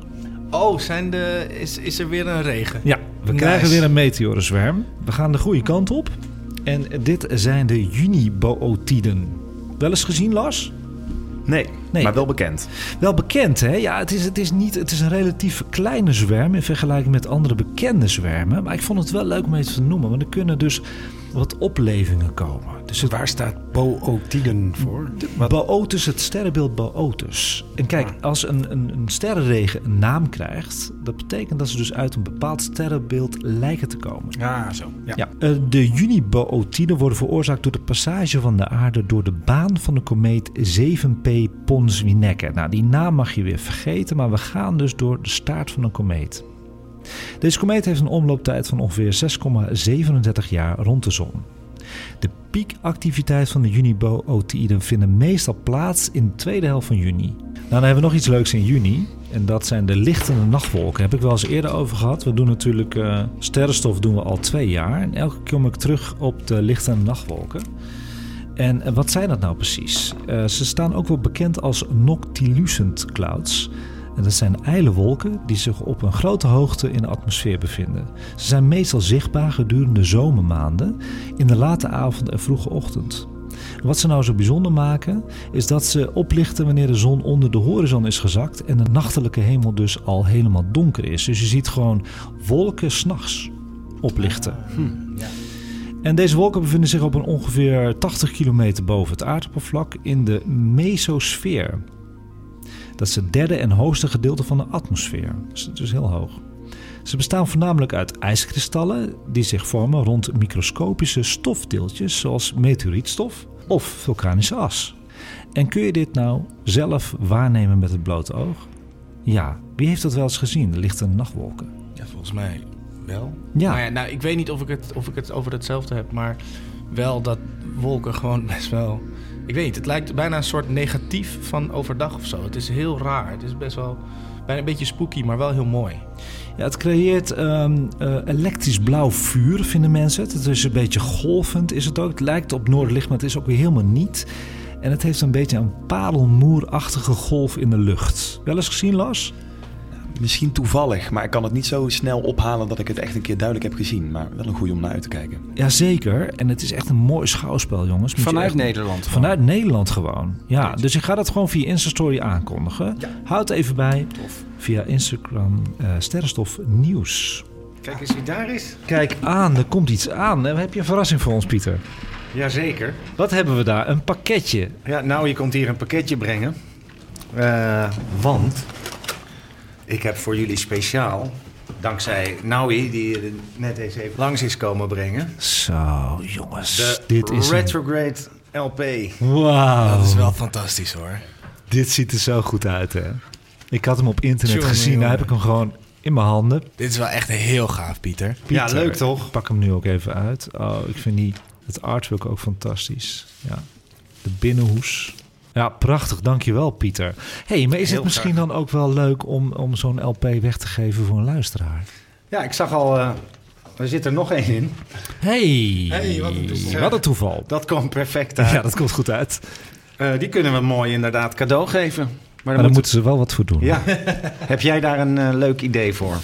Oh, zijn de, is, is er weer een regen? Ja, we Nice. krijgen weer een meteorenzwerm. We gaan de goede kant op. En dit zijn de Junibootiden. Wel eens gezien, Lars? Nee, Nee. maar wel bekend. Wel bekend, hè? Ja, het is, het is, niet, het is een relatief kleine zwerm in vergelijking met andere bekende zwermen. Maar ik vond het wel leuk om even te noemen, want er kunnen dus wat oplevingen komen. Dus het Waar staat Bootiden voor? Boötus, het sterrenbeeld Boötus. En kijk, als een, een, een sterrenregen een naam krijgt, dat betekent dat ze dus uit een bepaald sterrenbeeld lijken te komen. Ja, zo. Ja. Ja. eh, de Junibootiden worden veroorzaakt door de passage van de aarde door de baan van de komeet 7P Pons-Winnecke. Nou, die naam mag je weer vergeten, maar we gaan dus door de staart van een komeet. Deze komeet heeft een omlooptijd van ongeveer 6,37 jaar rond de zon. De piekactiviteit van de Junibootiden vinden meestal plaats in de tweede helft van juni. Nou, dan hebben we nog iets leuks in juni. En dat zijn de lichtende nachtwolken. Heb ik wel eens eerder over gehad. We doen natuurlijk eh, sterrenstof doen we al twee jaar. En elke keer kom ik terug op de lichtende nachtwolken. En wat zijn dat nou precies? Eh, ze staan ook wel bekend als noctilucent clouds. En dat zijn ijle wolken die zich op een grote hoogte in de atmosfeer bevinden. Ze zijn meestal zichtbaar gedurende zomermaanden, in de late avond en vroege ochtend. Wat ze nou zo bijzonder maken, is dat ze oplichten wanneer de zon onder de horizon is gezakt en de nachtelijke hemel dus al helemaal donker is. Dus je ziet gewoon wolken s'nachts oplichten. En deze wolken bevinden zich op een ongeveer 80 kilometer boven het aardoppervlak in de mesosfeer. Dat is het derde en hoogste gedeelte van de atmosfeer. Dus het is heel hoog. Ze bestaan voornamelijk uit ijskristallen die zich vormen rond microscopische stofdeeltjes zoals meteorietstof of vulkanische as. En kun je dit nou zelf waarnemen met het blote oog? Ja, wie heeft dat wel eens gezien, de lichte nachtwolken? Ja, volgens mij wel. Ja. Maar ja, nou, ik weet niet of ik, het, of ik het over hetzelfde heb, maar wel dat wolken gewoon best wel... Ik weet niet, het lijkt bijna een soort negatief van overdag of zo. Het is heel raar. Het is best wel bijna een beetje spooky, maar wel heel mooi. Ja, het creëert ehm, eh, elektrisch blauw vuur, vinden mensen het. Is een beetje golvend, is het ook. Het lijkt op noorderlicht, maar het is ook weer helemaal niet. En het heeft een beetje een parelmoerachtige golf in de lucht. Wel eens gezien, Lars? Misschien toevallig, maar ik kan het niet zo snel ophalen dat ik het echt een keer duidelijk heb gezien. Maar wel een goede om naar uit te kijken. Jazeker. En het is echt een mooi schouwspel, jongens. Moet Vanuit echt- Nederland. gewoon. Vanuit Nederland gewoon. Ja, dus ik ga dat gewoon via Instastory aankondigen. Houd even bij. Via Instagram eh Sterrenstof Nieuws. Kijk eens wie daar is. Kijk aan, er komt iets aan. En heb je een verrassing voor ons, Pieter? Jazeker. Wat hebben we daar? Een pakketje. Ja, nou, je komt hier een pakketje brengen. Eh, want ik heb voor jullie speciaal, dankzij Naui, die er net eens even langs is komen brengen, Zo, jongens. de dit is een- Retrograde LP. Wauw. Dat is wel fantastisch hoor. Dit ziet er zo goed uit, hè? Ik had hem op internet gezien. Nou jongen. heb ik hem gewoon in mijn handen. Dit is wel echt heel gaaf, Pieter. Ja, leuk toch? Ik pak hem nu ook even uit. Oh, ik vind die, het artwork ook fantastisch. Ja. De binnenhoes. Ja, prachtig. Dankjewel, Pieter. hey, maar is Heel het misschien dan ook wel leuk om, om zo'n LP weg te geven voor een luisteraar? Ja, ik zag al, eh, er zit er nog één in. Hey, Hey, wat een toeval. wat een toeval. Dat komt perfect uit. Ja, dat komt goed uit. Eh, die kunnen we mooi inderdaad cadeau geven. Maar, Maar dan moet... moeten ze wel wat voor doen. Ja. heb jij daar een eh, leuk idee voor?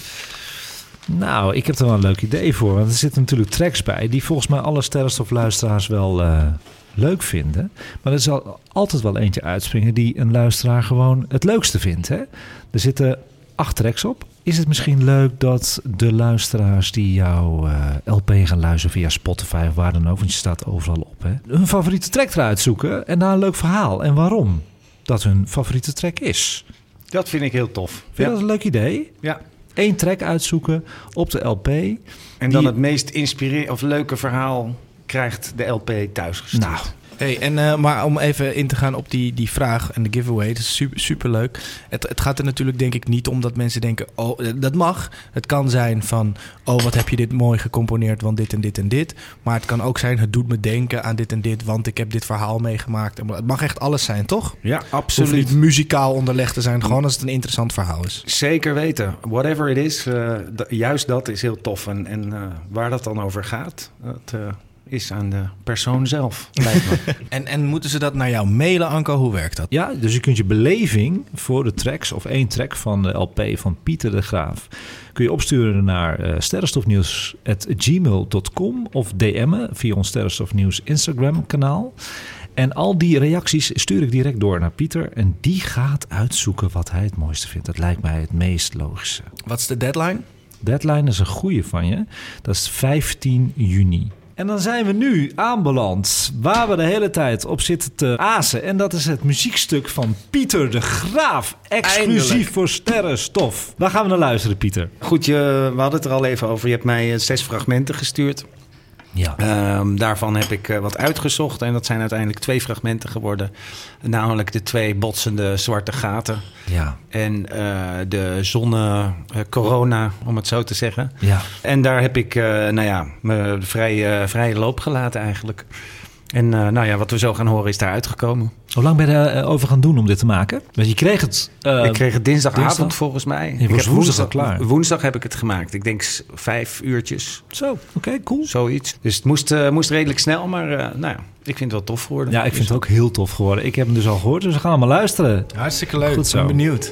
Nou, ik heb er wel een leuk idee voor. Want er zitten natuurlijk tracks bij die volgens mij alle sterrenstofluisteraars wel leuk vinden. Maar er zal altijd wel eentje uitspringen die een luisteraar gewoon het leukste vindt. Hè? Er zitten acht tracks op. Is het misschien leuk dat de luisteraars die jouw eh, LP gaan luisteren via Spotify of waar dan ook, want je staat overal op, hè, hun favoriete track eruit zoeken en daar een leuk verhaal en waarom dat hun favoriete track is? Dat vind ik heel tof. Vind je Ja. dat een leuk idee? ja. Eén track uitzoeken op de LP. En Die- dan het meest inspirerende of leuke verhaal krijgt de LP thuisgestuurd. Nou, Hey, en, eh, maar om even in te gaan op die, die vraag en de giveaway, dat is super, super leuk. Het, het gaat er natuurlijk denk ik niet om dat mensen denken, oh, eh, dat mag. Het kan zijn van, oh, wat heb je dit mooi gecomponeerd, want dit en dit en dit. Maar het kan ook zijn, het doet me denken aan dit en dit, want ik heb dit verhaal meegemaakt. Het mag echt alles zijn, toch? Ja, Het hoeft absoluut. niet muzikaal onderlegd te zijn, gewoon als het een interessant verhaal is. Zeker weten. Whatever it is, d- juist dat is heel tof. En, en waar dat dan over gaat, dat is aan de persoon zelf, lijkt me. En, en moeten ze dat naar jou mailen, Anko? Hoe werkt dat? Ja, dus je kunt je beleving voor de tracks of één track van de LP van Pieter de Graaf kun je opsturen naar eh sterrenstofnieuws@gmail.com of DM'en via ons Sterrenstofnieuws Instagram kanaal. En al die reacties stuur ik direct door naar Pieter en die gaat uitzoeken wat hij het mooiste vindt. Dat lijkt mij het meest logische. Wat is de deadline? Deadline is een goede van je. Dat is 15 juni. En dan zijn we nu aanbeland waar we de hele tijd op zitten te azen. En dat is het muziekstuk van Pieter de Graaf. Exclusief Eindelijk. voor Sterrenstof. Waar gaan we naar luisteren, Pieter? Goed, je, we hadden het er al even over. Je hebt mij eh, zes fragmenten gestuurd. Ja. Ehm, daarvan heb ik eh, wat uitgezocht. En dat zijn uiteindelijk twee fragmenten geworden. Namelijk de twee botsende zwarte gaten. Ja. En eh, de zonne-corona, om het zo te zeggen. Ja. En daar heb ik, eh, nou ja, me vrij, eh, vrije loop gelaten eigenlijk. En eh, nou ja, wat we zo gaan horen is daar uitgekomen. Hoe lang ben je erover gaan doen om dit te maken? Want je kreeg het... eh, ik kreeg het dinsdagavond dinsdag? volgens mij. Je ik was woensdag klaar. Woensdag heb ik het gemaakt. Ik denk vijf uurtjes, Zo, oké, cool. zoiets. Dus het moest, eh, moest redelijk snel, maar eh, nou ja, ik vind het wel tof geworden. Ja, ik vind het ook heel tof geworden. Ik heb hem dus al gehoord, dus we gaan allemaal luisteren. Hartstikke leuk. Goed zo. Ik ben benieuwd.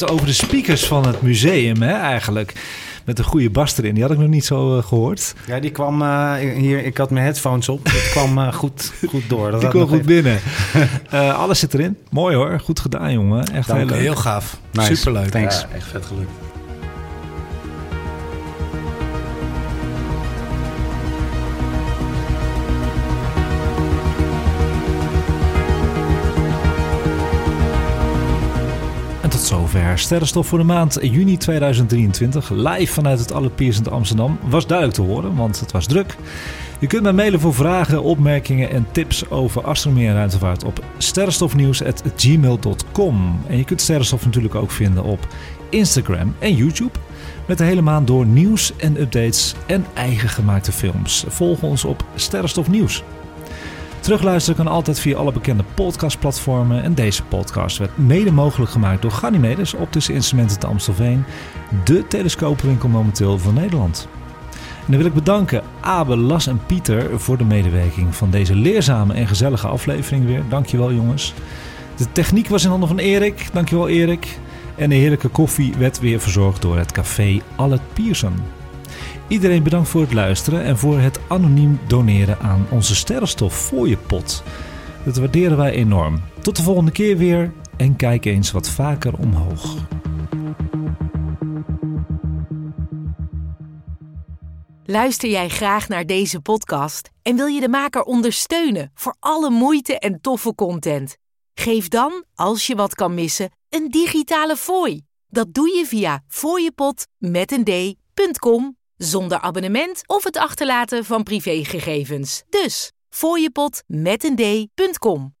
Gehoord over de speakers van het museum, hè, eigenlijk. Met een goede bas erin. Die had ik nog niet zo uh, gehoord. Ja, die kwam uh, hier. Ik had mijn headphones op. Het kwam uh, goed, goed door. Dat die kwam goed even... binnen. alles zit erin. Mooi hoor. Goed gedaan, jongen. Echt heel leuk. Heel gaaf. Nice. Superleuk. Thanks. Ja, echt vet gelukt. Sterrenstof voor de maand juni 2023. Live vanuit het Allerpiersend Amsterdam. Was duidelijk te horen, want het was druk. Je kunt mij mailen voor vragen, opmerkingen en tips over astronomie en ruimtevaart op sterrenstofnieuws.gmail.com. En je kunt Sterrenstof natuurlijk ook vinden op Instagram en YouTube. Met de hele maand door nieuws en updates en eigen gemaakte films. Volg ons op Sterrenstof Nieuws. Terugluisteren kan altijd via alle bekende podcastplatformen. En deze podcast werd mede mogelijk gemaakt door Ganymedes Optische Instrumenten te Amstelveen. De telescoopwinkel momenteel van Nederland. En dan wil ik bedanken Abe, Las en Pieter voor de medewerking van deze leerzame en gezellige aflevering weer. Dankjewel jongens. De techniek was in handen van Erik. Dankjewel Erik. En de heerlijke koffie werd weer verzorgd door het café Allet Pierson. Iedereen bedankt voor het luisteren en voor het anoniem doneren aan onze sterrenstof voor je pot. Dat waarderen wij enorm. Tot de volgende keer weer en kijk eens wat vaker omhoog. Luister jij graag naar deze podcast en wil je de maker ondersteunen voor alle moeite en toffe content? Geef dan, als je wat kan missen, een digitale fooi. Dat doe je via fooiepot met een d.com zonder abonnement of het achterlaten van privégegevens. Dus fooiepot met een d.com.